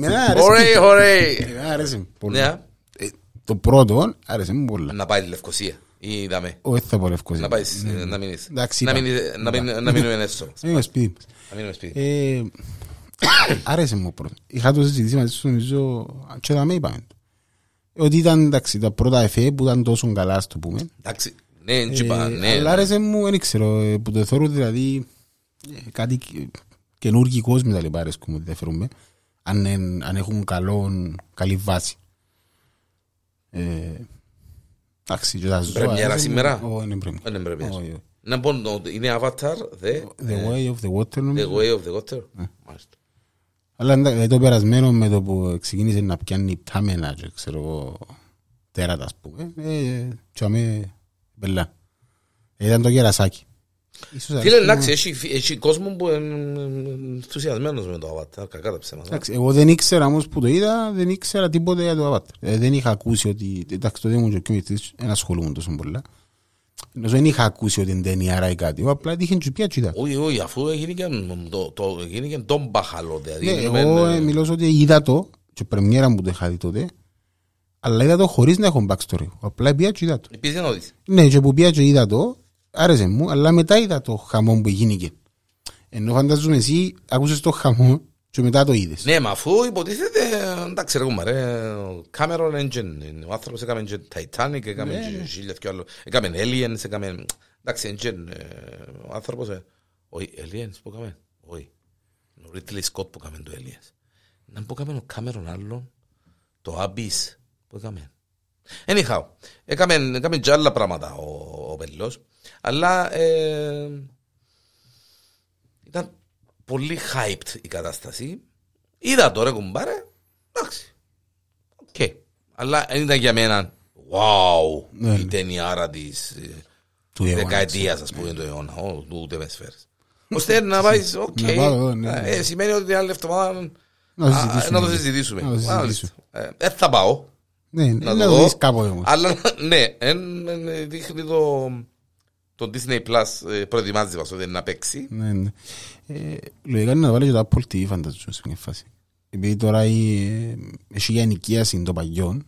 Εμένα άρεσε.
Ωραία, ωραία.
Εμένα άρεσε πολύ.
Ναι,
Ε, Το πρώτο άρεσε μου πολλά.
να πάει τη Λευκοσία. Ή δαμε.
Όχι θα πω Λευκοσία.
Να πάεις, να μείνεις.
Εντάξει,
Να
είπα.
μείνεις- να μείνεις- να μείνουμε έσω.
Είναι σπίτι μας.
Να μείνουμε σπίτι.
Ε, Άρεσε μου πρώτο. Είχα το συζητήσει μαζί σου νομίζω και θα με είπαμε. Ότι ήταν εντάξει, τα πρώτα εφέ που ήταν τόσο καλά στο πούμε.
Εντάξει, ναι, δεν είπα,
Ε,
ναι.
Αλλά άρεσε μου, δεν ξέρω, ε, που το θεωρώ δηλαδή ε, κάτι και- καινούργιοι κόσμοι τα λοιπά αρέσκουν μου ότι δεν φέρουμε. Αν, εν- αν έχουν καλό, καλή βάση. Ε, Εντάξει, και τα ζώα.
Πρεμιέρα
άρεσε μου.
σήμερα;
Όχι, είναι πρεμιέρα.
Δεν πρέπει.
Όχι, όχι.
Να πω, το- είναι Avatar, the,
The Way of the Water
the
νομίζω.
Way of the Water. Μάλιστα.
Αλλά εντάξει, δηλαδή το περασμένο με το που ξεκίνησε να πιάνει πτάμενα και ξέρω εγώ τέρατας ας πούμε. Ε, τσάμε μπελά. Ε, Ήταν το κερασάκι. Ίσως
Φίλε,
αρέσει
εντάξει,
μου.
έχει, έχει κόσμο που είναι ενθουσιασμένος με το Avatar, κακά τα ψέματα.
Εντάξει, εγώ δεν ήξερα όμως που το είδα, δεν ήξερα τίποτα για το Avatar. Ε, δεν είχα ακούσει ότι, εντάξει τότε ήμουν και ο κομιτής, δεν ασχολούμαι τόσο πολλά. Νομίζω δεν είχα ακούσει ότι είναι ταινιάρα ή κάτι, απλά τύχε και πια τσίτα.
Όχι, όχι, αφού έγινε το, το, έγινε τον μπαχαλό. Δηλαδή,
Ναι,
μιλούμε,
εγώ
ε,
ε, μιλώ ότι είδα το, και πρεμιέρα που το είχα δει τότε, αλλά είδα το χωρίς να έχω backstory. Απλά πια και είδα το.
Επίσης να δεις.
Ναι, και που πια και είδα το, άρεσε μου, αλλά μετά είδα το χαμό που γίνηκε. Ενώ φαντάζομαι εσύ άκουσες το χαμό και μετά το είδες.
Ναι, μα αφού υποτίθεται, εντάξει ρε κουμπάρε, ο Cameron Engine, είναι, ο άνθρωπος έκαμε και Titanic, έκαμε
Ναι,
και χίλια δυο άλλο, έκαμε Aliens, έκαμε, εντάξει, Engine, ε, ο άνθρωπος, ε, όχι, Aliens που έκαμε, όχι, ο Ridley Scott που έκαμε το Aliens. Να που έκαμε ο Cameron άλλο, το Abyss που έκαμε. Anyhow, έκαμε, έκαμε και άλλα πράγματα ο, ο πελλός, αλλά ε, ήταν πολύ hyped η κατάσταση. Είδα τώρα κουμπάρε, εντάξει. Οκ. Αλλά δεν ήταν για μένα, wow,
Ναι,
η
ναι.
ταινιάρα της ε,
Του αιώνας,
δεκαετίας, ας πούμε, του αιώνα, ω, του ούτε με σφαίρες. Ώστε να <laughs> πάεις, οκ,
Να πάω εγώ, ναι, ναι.
Ε, σημαίνει ότι την άλλη εβδομάδα
Να το
α,
συζητήσουμε.
να το συζητήσουμε.
Να το συζητήσουμε.
Μάλιστα. Ε, Δεν θα πάω,
Ναι, ναι,
να
να
το
το
δω.
δεις κάποτε όμως.
Αλλά ναι, εν, εν, δείχνει το, το Disney Plus ε, προετοιμάζει μας ότι είναι να παίξει.
Ναι, ναι. Ε, Λογικά είναι να βάλει και το Apple TV φαντάζομαι σε μια φάση. Επειδή τώρα η- ε, έχει για ενοικίαση το παλιό.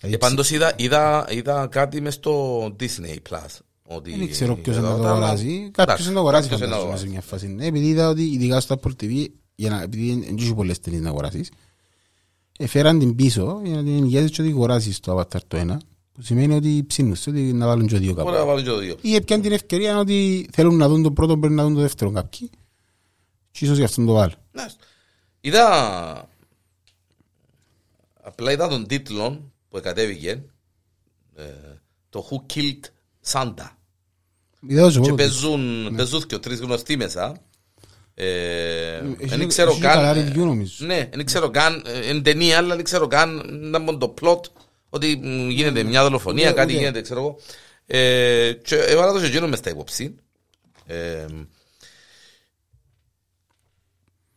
Ε, πάντως είδα, είδα, είδα κάτι μες στο Disney Plus. Ότι
Δεν ξέρω ποιος
εδώ
να το
τα-
αγοράζει. Κάποιος να το αγοράζει
κάποιος να το
φαντάζομαι σε
αγοράζει.
μια φάση. Ναι, επειδή είδα ότι ειδικά στο Apple TV, για να, επειδή δεν έχει πολλές ταινίες να αγοράσεις, έφεραν την πίσω για να την ενοικιάσεις και να την αγοράσεις το Avatar το ένα, που σημαίνει ότι ψήνους, ότι να βάλουν και δύο κάπου.
Ωραία, βάλω και το δύο.
Ή έπιαν την ευκαιρία ότι θέλουν να δουν το πρώτο, πρέπει να δουν το δεύτερο κάποιοι. Και ίσως γι' αυτό το βάλω.
Ναι. Είδα, απλά είδα τον τίτλο που κατέβηκε, ε, το Who Killed Santa.
Είδα το
Και
εγώ.
παίζουν, παίζουν και ο τρεις γνωστοί μέσα. Ε,
Έχει-
δεν ξέρω
έχει καλά
καν.
review, νομίζω.
Ναι, δεν ξέρω καν. ε, Είναι ταινία, αλλά δεν ξέρω καν. Να μόνο το plot. Ότι μ, γίνεται μια δολοφονία,
Ναι,
κάτι
ναι.
γίνεται, ξέρω εγώ. Ε, και έβαλα το και εκείνο μες στα υπόψη. Ε,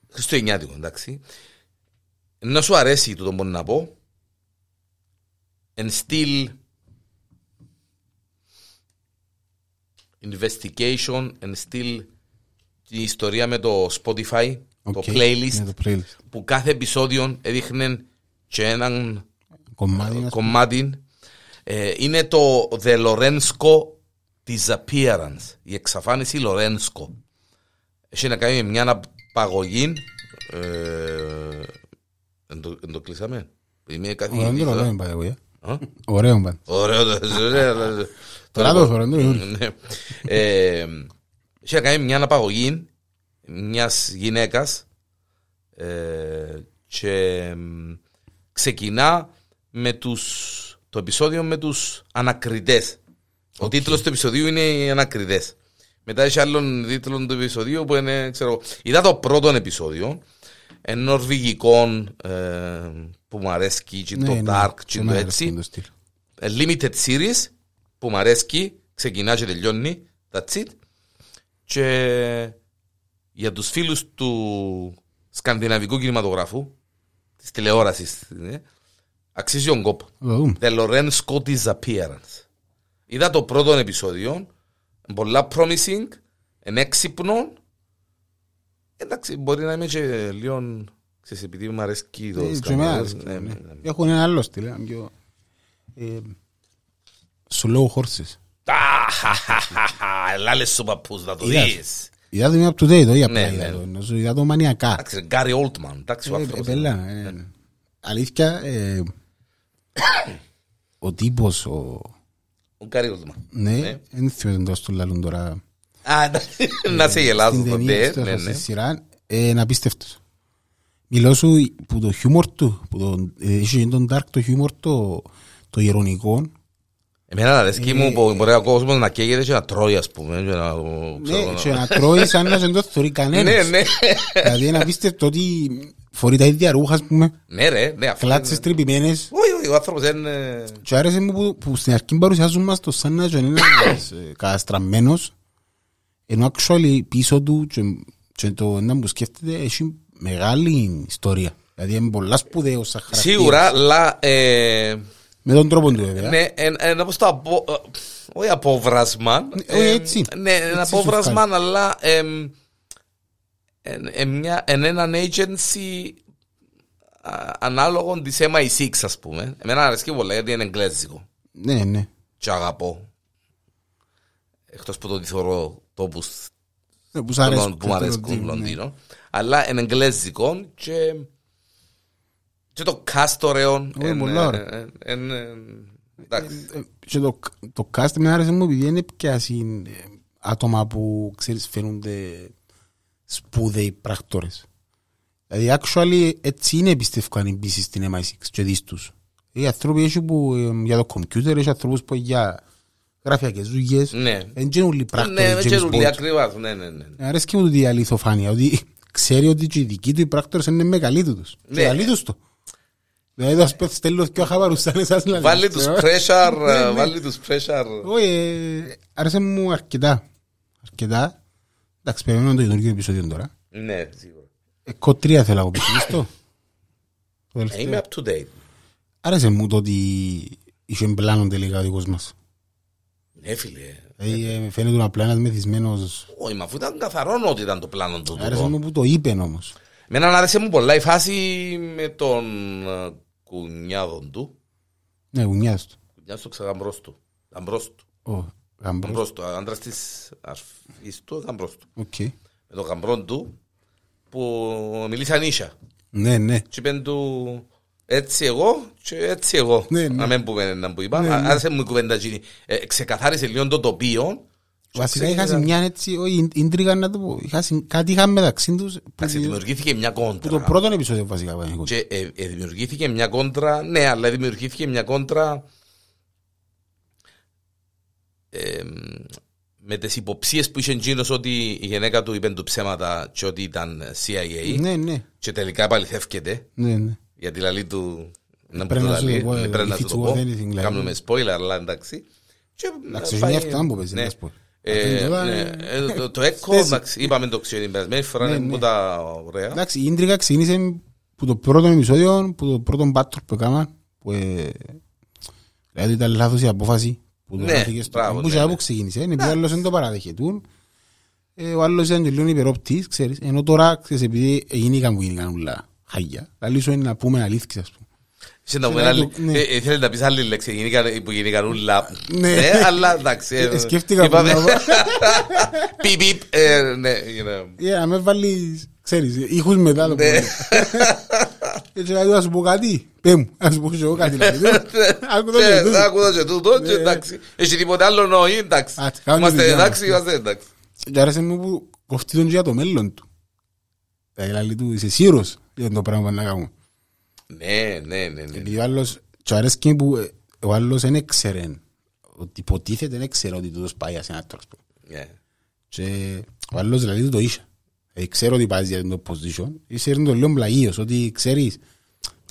Χριστουγεννιάτικο, εντάξει. Να σου αρέσει το μπορώ να πω. Εν στυλ investigation εν στυλ η ιστορία με το Spotify, το
OK.
playlist,
Ναι, το playlist.
που κάθε επεισόδιο έδειχνε και έναν
Κομμάτι, ας πούμε.
κομμάτι. Ε, είναι το The Lorenzo Disappearance, η εξαφάνιση Λορένσκο. Έχει να κάνει με μια απαγωγή. Ε, εν το, εν το κλείσαμε. Είμαι
Ωραία, δεν το
καθηγητής.
ρωτάμε,
ε.
by the way.
Α;
Ωραίο πάντα.
Ωραίο το ωραίο.
Τώρα το φορώ, ναι.
Ναι. Ε, Είχε κάνει μια αναπαγωγή μιας γυναίκας ε, και μ, ξεκινά με τους, το επεισόδιο με τους ανακριτές. Ο τίτλος του επεισοδίου είναι οι ανακριτές. Μετά έχει άλλον τίτλο του επεισοδίου που είναι, ξέρω, είδα το πρώτο επεισόδιο, ένα νορβηγικό ε, που μου αρέσει και
Ναι,
το
ναι,
dark
και
και
εμένα
το
αρέσει
έτσι.
το στυλ.
A limited series που μου αρέσει, ξεκινά και τελειώνει, that's it. Και για τους φίλους του σκανδιναβικού κινηματογράφου, της τηλεόρασης, ε, αξίζει τον κόπο.
Θα το δούμε.
The Loren Scott Disappearance. Είδα το πρώτο επεισόδιο, πολλά promising, εν έξυπνο. Εντάξει, μπορεί να είμαι και λίγο, ξέρεις, επειδή μου αρέσει και το
Ε, και
σκανδιναβικό,
εμένα αρέσει,
ναι,
ναι.
ναι, ναι.
Έχουν ένα άλλο στυλ. ένα πιο, ε, Slow horses. <laughs>
Αχαχαχαχα, Ελάλε σου παππούς να το
Είδας.
δεις.
Είδα το είμαι up to date, όχι
Ναι,
απλά
ναι.
είδα το. Νομίζω είδα το μανιακά.
Εντάξει, Γκάρι Όλτμαν, εντάξει ο
Ε,
άνθρωπος.
ε, πελά, ε, Αλήθεια, ε, ο τύπος, ο...
Ο Γκάρι Όλτμαν.
Ναι, δεν θυμάμαι τώρα στο λαλούν τώρα.
Α, να σε γελάσω
Στην
τότε,
ταινία, στο-
ναι,
στη
ναι.
σειρά, ε, είναι απίστευτος. Μιλώ σου που το χιούμορ του, που το, ε, είχε τον dark το χιούμορ το, το ηρωνικό.
Εμένα αρέσκει μου που μπορεί ο κόσμος να καίγεται και να τρώει ας πούμε. και να- ξέρω
Ναι,
να-
και να τρώει σαν να δεν το θεωρεί
Ναι,
κανένας.
ναι.
Δηλαδή είναι απίστευτο ότι φορεί τα ίδια ρούχα, ας πούμε,
Ναι ρε, ναι. αυτό
κλάτσες
είναι-
τρυπημένες.
Όχι, όχι, ο άνθρωπος είναι...
Και άρεσε μου που, που στην αρχή παρουσιάζουν μας το σαν να είναι ένας ε, καταστραμμένος ενώ actually πίσω του και, και το ένα που σκέφτεται έχει μεγάλη ιστορία. Δηλαδή είναι πολλά σπουδαίος σαν χαρακτήρας.
Σίγουρα, αλλά... ε,
Με τον τρόπο του βέβαια.
Ναι, εν- εν- όπως το απο... ε, Όχι απόβρασμα.
όχι,
ε,
έτσι.
Ναι, ένα
Έτσι σου
απόβρασμα,
βγάλει.
αλλά εμ, εν- εν μια- εν έναν agency α, ανάλογο της MI6 ας πούμε. Εμένα αρέσκει πολλά γιατί είναι εγγλέζικο.
Ναι, ναι.
Και αγαπώ. Εκτός που το ότι θεωρώ τόπους
Ε, Που σ' αρέσει.
που μου αρέσκουν Λονδίνο. Αλλά είναι εγγλέζικο και και το cast ωραίο.
Όχι,
εν-
πολλά ωραία.
εν- εν- εν- Εντάξει.
Ε, Και το, το cast με άρεσε μου επειδή είναι πιάσει ε, άτομα που ξέρεις φαίνονται σπουδαίοι πράκτορες. Δηλαδή actually έτσι είναι πιστεύω αν μπήσεις στην MI6 και δεις τους. Οι άνθρωποι έχει που ε, για το computer, έχει ανθρώπους που για γραφειακές δουλειές.
Ναι.
Δεν είναι όλοι
Ναι,
πράκτορες
με
James
καιρούλη
Bond.
ακριβώς. Ναι, ναι, ναι.
Αρέσκει μου το η αληθοφάνεια, ότι <laughs> ξέρει ότι και οι δικοί του οι πράκτορες είναι μεγαλύτεροι τους.
Ναι.
Και αλήθως το. Δηλαδή το σπέθ στέλνω και ο χαβαρουσάν εσάς να
Βάλει
λέτε.
τους
Ε,
pressure,
Ναι, ναι.
βάλει τους pressure.
Όχι, ε, άρεσε μου αρκετά. Αρκετά. Εντάξει, περιμένουμε το καινούργιο επεισόδιο τώρα.
Ναι, σίγουρα.
Εκό τρία θέλω να πω στο. Το
Ε,
τελευταίο.
Είμαι up to date.
Άρεσε μου το ότι είχε πλάνο τελικά ο δικός μας.
Ναι, φίλε.
Δηλαδή ε, φαίνεται να απλά ένας μεθυσμένος.
Όχι, μα αφού ήταν καθαρό ότι ήταν το πλάνο του.
Άρεσε
τούτο.
μου που το είπε όμως.
Εμένα άρεσε μου πολλά η φάση με τον ε, κουνιάδον του.
Ναι, κουνιάς του.
Κουνιάς του ξαγαμπρός του. Γαμπρός του.
Ο γαμπρός.
Γαμπρός του. Άντρας της αρφής του, γαμπρός του.
Οκ.
Με τον γαμπρόν του που μιλήσαν ίσια.
Ναι, ναι.
Και είπαν του έτσι εγώ και έτσι εγώ.
Ναι, ναι.
Να μην πούμε ένα που είπα.
Ναι, ναι.
Άρεσε μου η κουβέντα εκείνη. Ε, ξεκαθάρισε λίγο το τοπίο.
Βασικά
Και
είχα μια έτσι, όχι, ίντριγα να το πω. Είχα συ- Κάτι είχαν μεταξύ τους που
Εντάξει,
το-
δημιουργήθηκε μια
που το
κόντρα.
πρώτο επεισόδιο βασικά πάνε εγώ.
Και ε, ε, δημιουργήθηκε μια κόντρα, ναι, αλλά δημιουργήθηκε μια κόντρα ε, με τις υποψίες που είχε εκείνος ότι η γυναίκα του είπε του ψέματα και ότι ήταν CIA
Ναι, ναι.
και τελικά επαληθεύκεται
Ναι, ναι.
γιατί λαλή του να
Πρέπει
μου το
να σου
λαλεί,
το πω,
ναι,
ε,
πρέπει να
if
σου
it's
το πω
worth anything, δηλαδή.
κάνουμε spoiler αλλά εντάξει και
Εντάξει,
πάει-
είναι αυτά που πες,
ναι.
είναι spoiler.
Ε,
Αυτό τώρα,
ναι,
ε,
ε, το- Το έκο, <laughs>
Στέση.
εντάξει, είπαμε το ξέρω την περασμένη φορά,
Ναι,
είναι
ναι.
που τα ωραία.
Εντάξει, η ίντριγα ξεκίνησε που το πρώτο επεισόδιο, που το πρώτο battle που έκανα, που ε, δηλαδή ήταν λάθος η απόφαση που το
Ναι,
δόθηκε στο
μπράβο,
που
ναι,
και
ναι.
που ξεκίνησε, είναι επειδή ο άλλος δεν το παραδεχετούν, ε, ο άλλος ήταν και λίγο υπερόπτης, ξέρεις, ενώ τώρα, ξέρεις, επειδή γίνηκαν που γίνηκαν ούλα χάγια, δηλαδή σου είναι να πούμε αλήθεια, ας πούμε.
Ήθελε να πεις άλλη λέξη γεννήκαν- που γεννήκαν ούλα.
Ναι.
Ναι, αλλά εντάξει. ε,
Ε, σκέφτηκα
είπαμε-
που να πω. <laughs>
Πιπ, πιπ, ε, ναι, you know.
Ε, να με βάλεις, ξέρεις, ήχους μετά το
Ναι.
πούμε. <laughs> Έτσι λέει, να σου πω κάτι. Πέ μου, να σου πω και εγώ κάτι. λέει. <laughs> Άκου το και
Και
τούτο.
Άκουδα και τούτο και εντάξει. Έχει τίποτε άλλο νοή, εντάξει.
Α, κάνουμε
Είμαστε
δουλειά μας.
εντάξει, είμαστε εντάξει.
Και άρεσε μου που κοφτεί τον και για το μέλλον του. Δηλαδή λέει του, είσαι σύρος για το πράγμα που να κάνουμε.
Ναι, ναι, ναι, ναι.
Επειδή ο άλλος, και αρέσκει που ε, ο άλλος δεν έξερε, ότι υποτίθεται δεν έξερε ότι τούτος πάει σε ένα τρόπο.
Ναι.
Και ο άλλος δηλαδή του το είχε. Ε, ξέρω ότι πάει για το position, είσαι το λέω πλαγίος, ότι ξέρεις,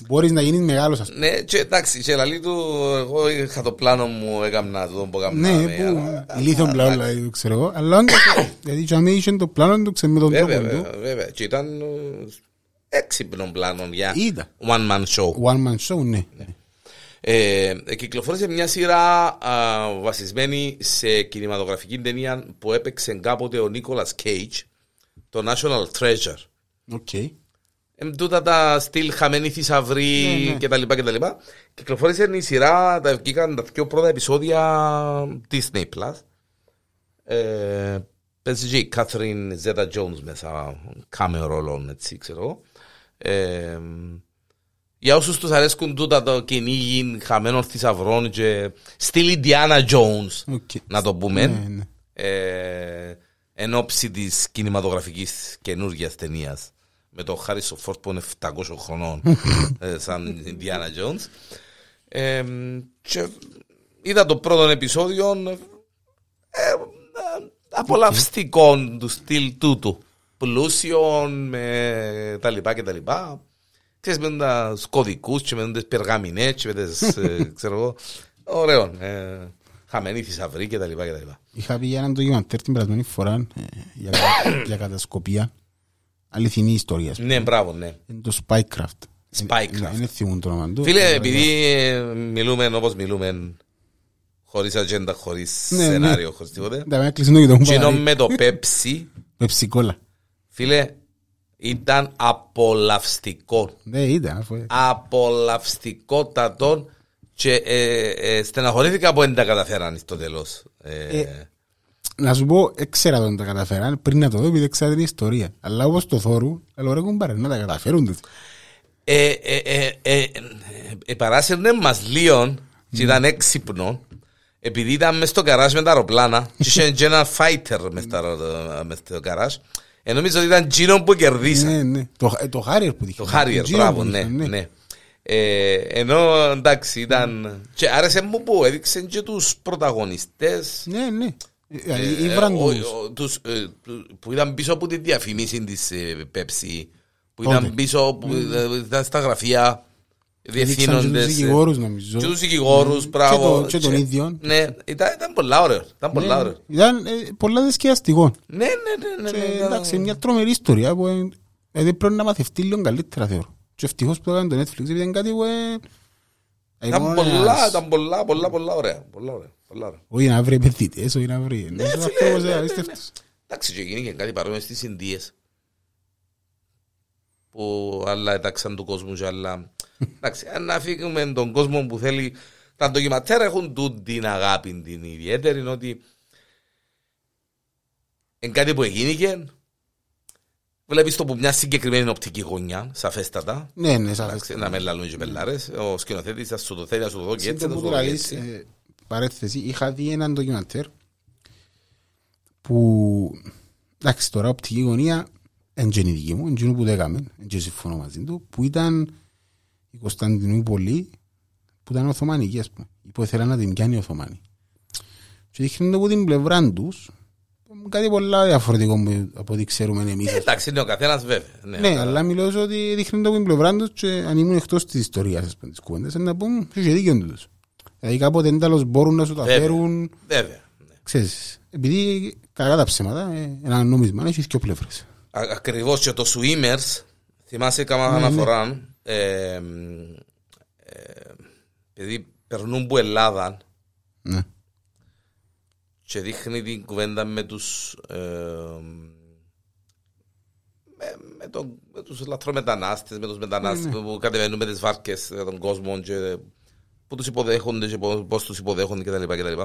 μπορείς να γίνεις μεγάλος ας πούμε.
Ναι, και εντάξει, και λαλή του, εγώ είχα το πλάνο μου, έκανα το που έκανα.
Ναι, που ηλίθιον πλάον δηλαδή, ξέρω εγώ, αλλά όντως, <coughs> γιατί και αμέσως είχε το πλάνο του, ξέρω με τον
Βέβαια,
τρόπο του,
βέβαια, βέβαια. Και ήταν ε, έξυπνο πλάνο για
Ήταν.
one man show.
one man show, ναι.
Ε, κυκλοφόρησε μια σειρά α, βασισμένη σε κινηματογραφική ταινία που έπαιξε κάποτε ο Nicolas Cage, το National Treasure.
OK.
Ε, τούτα τα στυλ χαμένοι θησαυροί
Ναι, ναι.
και τα λοιπά και τα λοιπά. Κυκλοφόρησε η σειρά, τα βγήκαν τα πιο πρώτα επεισόδια Disney Plus. Ε, παίζει και η Catherine Zeta Jones μέσα, κάμεο ρόλο, έτσι ξέρω εγώ. Ε, για όσους τους αρέσκουν τούτα το κυνήγι χαμένων θησαυρών και στυλ Indiana Jones,
OK.
να το πούμε.
Ναι, ναι.
Ε, εν όψει της κινηματογραφικής καινούργιας ταινίας με τον Harrison Ford που είναι 700 χρονών <laughs> ε, σαν Indiana Jones ε, και είδα το πρώτο επεισόδιο ε, ε, απολαυστικό του στυλ τούτου πλούσιον με τα λοιπά και τα λοιπά ξέρεις με τα κωδικούς και με τις περγαμινές και με τις ε, <laughs> ξέρω εγώ ωραίο ε, χαμένη θησαυρή και τα λοιπά και τα λοιπά
Είχα πει για έναν ντοκιμαντέρ την περασμένη φορά ε, για, κα- <coughs> για κατασκοπία. Αληθινή ιστορία. ας πούμε.
Ναι, μπράβο, ναι.
Είναι το Spycraft.
Spycraft.
Είναι θυμούν το όνομα του.
Φίλε,
Αλλά-
επειδή ε, μιλούμε όπως μιλούμε, χωρίς ατζέντα, χωρίς
Ναι, ναι.
σενάριο, χωρίς τίποτε,
Τα με έκλεισε το γητό μου
κοινό
παραλίγο.
με το Pepsi,
Πεψικόλα.
Φίλε, ήταν απολαυστικό.
Ναι, ήταν. αφού-
Απολαυστικότατο και ε, ε, στεναχωρήθηκα που δεν τα καταφέραν στο τέλος. Ε,
Ε, Να σου πω, έξερα τον τα καταφέραν πριν να το δω, επειδή έξερα την ιστορία. Αλλά όπως το θόρου, αλλά ρε κουμπάρε, να τα καταφέρουν. τούτοι.
ε, ε, ε, ε, ε, ε, παράσυρνε μας λίγο και ήταν έξυπνο επειδή ήταν μες στο καράζ με τα αεροπλάνα και είχε <laughs> και ένα fighter μες στα- μες στο καράζ ε, νομίζω ότι ήταν Gino που κερδίσα
Ναι, ναι. Το, ε, το Harrier που δείχνει.
το Harrier,
Gino
μπράβο,
που
ναι,
δείχνει,
ναι. Ε, ενώ εντάξει ήταν και άρεσε μου που έδειξε και τους πρωταγωνιστές
Ναι, ναι. Ε,
ε,
Ήβραν
ο-
τους.
ο- τους, ε, του- που ήταν πίσω από τη διαφημίση της ε, Pepsi που
Πότε;
ήταν πίσω που ε, ήταν στα γραφεία
Έδειξαν και τους
διευθύνοντες ε,
δικηγόρους, νομίζω.
και τους δικηγόρους,
Και
μπράβο.
το- και τον ίδιο.
Ναι, ήταν, ήταν πολλά ωραίο. Ήταν πολλά ωραίο.
Ήταν ε, πολλά δεσκιαστικό.
Ναι, ναι, ναι. ναι,
Και,
ναι,
Εντάξει,
ήταν-
μια τρομερή ιστορία που ε, δηλαδή πρέπει να μαθευτεί λίγο καλύτερα θεωρώ. Και ευτυχώς που το έκανε το Netflix επειδή είναι κάτι που ε,
Ήταν
μόνο
πολλά,
ένας-
ήταν πολλά, πολλά, πολλά ωραία. Πολλά ωραία. Πολλά ωραία.
Όχι να βρει επενδυτές, όχι να βρει.
Ναι,
ένας
φίλε,
άνθρωπος,
ναι,
ε,
ναι, ναι.
απίστευτος.
Εντάξει, και γίνει και κάτι παρόμοιο στις Ινδίες. Που άλλα έταξαν του κόσμου και άλλα... Εντάξει, αν να φύγουμε τον κόσμο που θέλει... Τα ντοκιματέρ έχουν τούτη την αγάπη την ιδιαίτερη, είναι ότι είναι κάτι που έγινηκε, βλέπεις το που μια συγκεκριμένη οπτική γωνιά, σαφέστατα,
Ναι, ναι, σαφές.
Εντάξει, να με λαλούν και πελάρες, ο σκηνοθέτης θα σου το θέλει, να σου το δω και έτσι,
Σύντομα
να σου
που
το δω και
λαλείς,
έτσι.
ε, παρέθεση, είχα δει έναν ντοκιμαντέρ που εντάξει τώρα οπτική γωνία εν και είναι η δική μου, εν και που το έκαμε, εν και συμφωνώ μαζί του, που ήταν η Κωνσταντινούπολη που ήταν Οθωμανική ας πούμε, που ήθελα να την πιάνει η Οθωμανή. Και δείχνουν από την πλευρά τους κάτι πολλά διαφορετικό που- από ό,τι ξέρουμε εμείς.
Ε, Εντάξει, είναι ο καθένας βέβαια. Ναι,
Ναι, αλλά μιλώ σε ότι δείχνουν από την πλευρά τους και αν ήμουν εκτός της ιστορίας ας πούμε, της κουβέντας, να πούν είχε δίκιο τους. Δηλαδή κάποτε ένταλος μπορούν να σου τα
Βέβαια.
φέρουν,
Βέβαια. ναι.
ξέρεις, επειδή κακά τα ψέματα, ε, ένα νόμισμα έχεις δύο πλευρές.
Α- Ακριβώς και το Swimmers, θυμάσαι κάμα
Ναι, ναι.
αναφορά, ε, μ, ε, επειδή περνούν που Ελλάδα
Ναι.
και δείχνει την κουβέντα με τους ε, με, με, τον, με τους λαθρομετανάστες, με τους μετανάστες
Ναι,
που κατεβαίνουν με τις βάρκες για τον κόσμο και που τους υποδέχονται και πώς, πώς τους υποδέχονται κτλ. κτλ.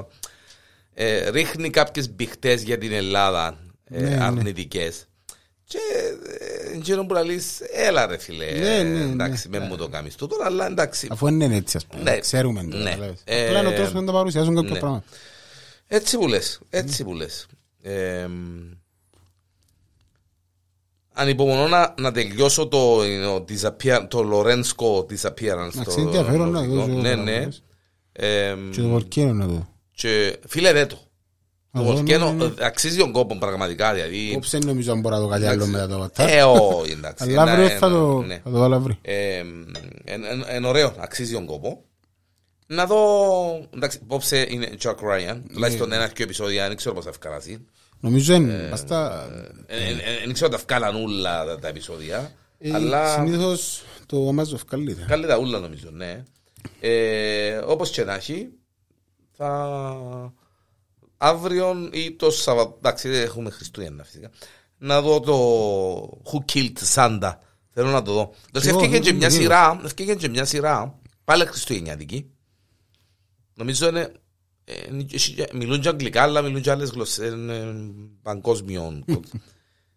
Ε, ρίχνει κάποιες μπηχτές για την Ελλάδα ε,
Ναι, ναι.
αρνητικές Και ε, εκείνο που λαλείς, έλα ρε φίλε,
Ναι, ναι, ναι.
εντάξει, με μου το κάνεις τούτο, αλλά εντάξει.
Αφού δεν είναι έτσι, ας πούμε.
Ναι.
Ξέρουμε το.
Ναι.
καταλάβες.
Ε,
Απλά είναι ο τρόπος που να το παρουσιάζουν κάποια
ναι.
πράγματα.
Έτσι που λες, έτσι που λες. Ε, ανυπομονώ να, να τελειώσω το, το, disappear, το Lorenzo disappearance.
Εντάξει,
το-
ενδιαφέρον να
το-
δω,
Ναι,
το-
ναι. Ε,
Και το βολκένο να δω.
και φίλε ρε το. Το
Να δω,
Βολκένο
ναι, ναι.
ε, αξίζει τον κόπο πραγματικά. Δηλαδή,
Κόψε νομίζω αν μπορώ να δω κάτι άλλο μετά το avatar.
ε, όχι, εντάξει.
Αλλά
ένα-
αύριο
ένα-
θα το
ναι.
θα το βάλω αύριο.
Ε, Είναι ωραίο, αξίζει τον κόπο. Να δω, εντάξει, απόψε είναι Jack Ryan, τουλάχιστον ένα και επεισόδια, δεν ξέρω πώς θα ευκαλάσει.
Νομίζω είναι μπαστά...
Ε, ε, ε, Δεν ξέρω αν τα ευκάλαν όλα τα- τα επεισόδια,
ε,
αλλά
Συνήθως το Amazon καλύτερα.
καλή τα ούλα νομίζω, ναι. Ε, Όπως και να έχει, θα... Αύριο ή το Σαββατό, εντάξει δεν έχουμε Χριστούγεννα φυσικά, να δω το Who Killed Santa. Θέλω να το δω. Το
εγώ,
έφυγε και
δεν
μια
το
σειρά, έφυγε και μια σειρά, πάλι Χριστουγεννιάτικη. Νομίζω είναι, ε, έχει και- μιλούν και αγγλικά, αλλά μιλούν και άλλες γλώσσες, είναι παγκόσμιο.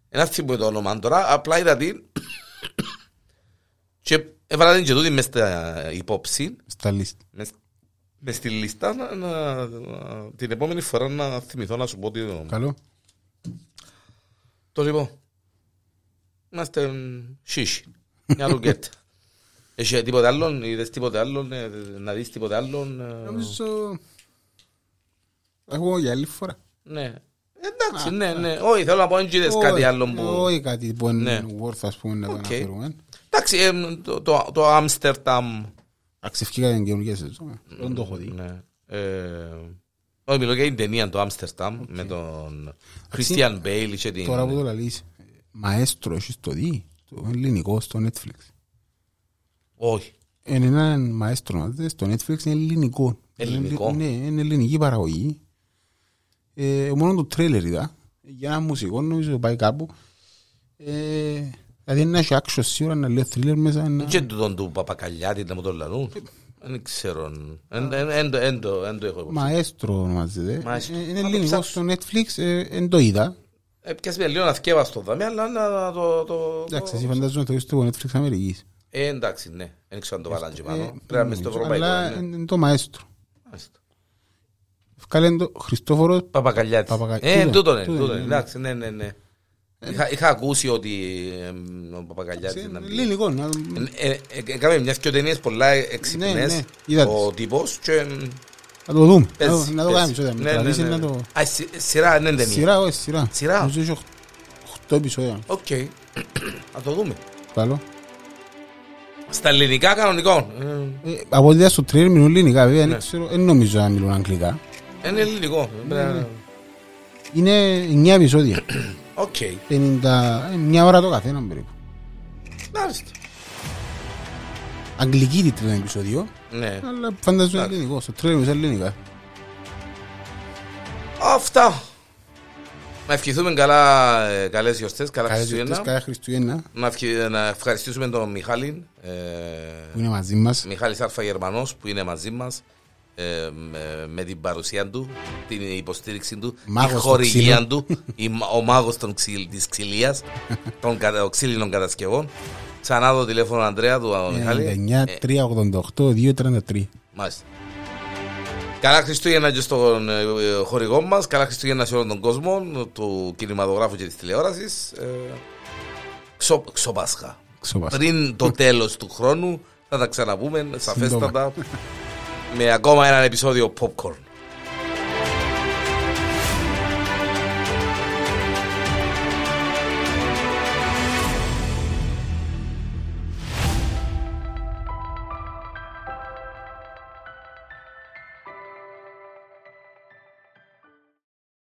Ένα θυμώ το όνομα τώρα, απλά είδα την <coughs> και έβαλα την και τούτη μες στα υπόψη,
Στα λίστα.
Μες, μες στη λίστα, να, να- να- την επόμενη φορά να θυμηθώ να σου πω τι το...
Καλό.
Το λοιπόν, είμαστε σίσι, μια ρουκέτα. Έχει <laughs> τίποτε άλλο, είδες τίποτε άλλο, ε, να δεις τίποτε άλλο. ε,
Νομίζω... Εγώ για άλλη φορά.
Ναι. Εντάξει, ναι, ναι. Όχι, θέλω να πω, δεν είδες κάτι
Όχι,
άλλο που...
Όχι κάτι που είναι
Ναι.
worth ας πούμε να το
Οκ.
αναφέρουμε.
Εντάξει, ε, το- το- το Άμστερνταμ...
Αξευκήκα την καινούργια σεζόν. Δεν το έχω δει.
Ναι. Ε, Όχι, μιλώ για την ταινία το Άμστερνταμ με τον Christian Bale και την...
Τώρα που το λαλείς, Μαέστρο έχεις το δει, το ελληνικό στο Netflix.
Όχι.
Είναι ένα μαέστρο να δείτε, στο Netflix είναι ελληνικό.
Ελληνικό.
Είναι, ναι, είναι ελληνική παραγωγή. Ε, μόνο το τρέλερ είδα. Για ένα μουσικό νομίζω πάει κάπου. Ε, δηλαδή να έχει action σίγουρα να λέει thriller μέσα. Να...
Και τούτον του Παπακαλιάτη να μου τον λαλούν. Δεν ξέρω. Εν- εν- εν το- εν το- εν το έχω υπόψη.
Μαέστρο ονομάζεται.
Μαέστρο.
Ε, Είναι
Θα το
ελληνικό
ψάξω.
στο Netflix, ε, δεν το είδα.
Ε, Πιάσε με λίγο να θκεύα στο δάμε, αλλά να να το... το-
Εντάξει,
το-
εσύ φαντάζομαι το είδες στο Netflix Αμερικής.
Ε, εντάξει, ναι. Δεν ξέρω αν το βάλαν και
Ε,
πάνω. Πρέπει να είμαι στο
νομίζω,
ευρωπαϊκό.
Αλλά
ναι.
είναι το μαέστρο.
Μάλιστα.
Βγάλε το Χριστόφορος
Παπακαλιάτης.
Παπακα-
Ε,
τούτο,
τούτο είναι,
τούτο
τούτο
είναι,
είναι.
ναι.
Εντάξει, ναι, ναι, ναι. Είχα, είχα ακούσει ότι εμ, ο Παπακαλιάτης να μπει.
ελληνικό. να-
Ε, ε, ε, Έκαμε μιας και ταινίες πολλά
Ναι,
εξυπνές
ναι, είδα
ο τύπος και εμ,
Να το δούμε. Να
παίζει,
το- Να το
παίζει.
κάνουμε. σώτα, με
Ναι, ναι,
τραβήσει
ναι,
να
ναι.
το-
Α, σι- Σειρά, δεν είναι ταινία.
Σειρά, όχι σειρά.
Σειρά.
Νομίζω έχει οχ- οχτώ επεισόδια.
Οκ. <clears throat> Να το δούμε.
Καλό.
Στα ελληνικά κανονικό. Ε,
Ε, Από ό,τι είδα στο τρέλ μιλούν ελληνικά, βέβαια,
Ναι.
δεν ξέρω, δεν νομίζω να μιλούν αγγλικά.
Είναι ελληνικό.
Ναι, Είναι 9 επεισόδια. <clears throat>
Οκ.
50, ε, μια ώρα το καθένα περίπου.
Μάλιστα.
Αγγλικοί τίτλοι το επεισόδιο,
Ναι.
αλλά φαντάζομαι
Εντάξει.
ελληνικό. Στο τρέλ μιλούν ελληνικά.
Αυτά. Να ευχηθούμε καλά, ε, καλές γιορτές, καλά
Καλές γιορτές,
Χριστούγεννα.
καλά Χριστούγεννα
Να, ευχη- να ευχαριστήσουμε τον Μιχάλη, ε,
που είναι μαζί μας.
Μιχάλης Άρφα Γερμανός που είναι μαζί μας ε, με, με την παρουσία του, την υποστήριξη του,
Μάγος
τη
στο
χορηγία
ξύλο.
του, η, μα- ο μάγος των ξυλ, της ξυλίας, <laughs> των κατα- ξύλινων κατασκευών. Ξανά το τηλέφωνο Ανδρέα του ο Μιχάλη.
99 388 233.
Μάλιστα. Καλά Χριστούγεννα και στον ε, ε, χορηγό μας, καλά Χριστούγεννα σε όλον τον κόσμο του κινηματογράφου και της τηλεόρασης. Ε, ξο, ξοπάσχα.
Ξοπάσχα.
Πριν το τέλος του χρόνου θα τα ξαναπούμε σαφέστατα <laughs> με ακόμα ένα επεισόδιο popcorn.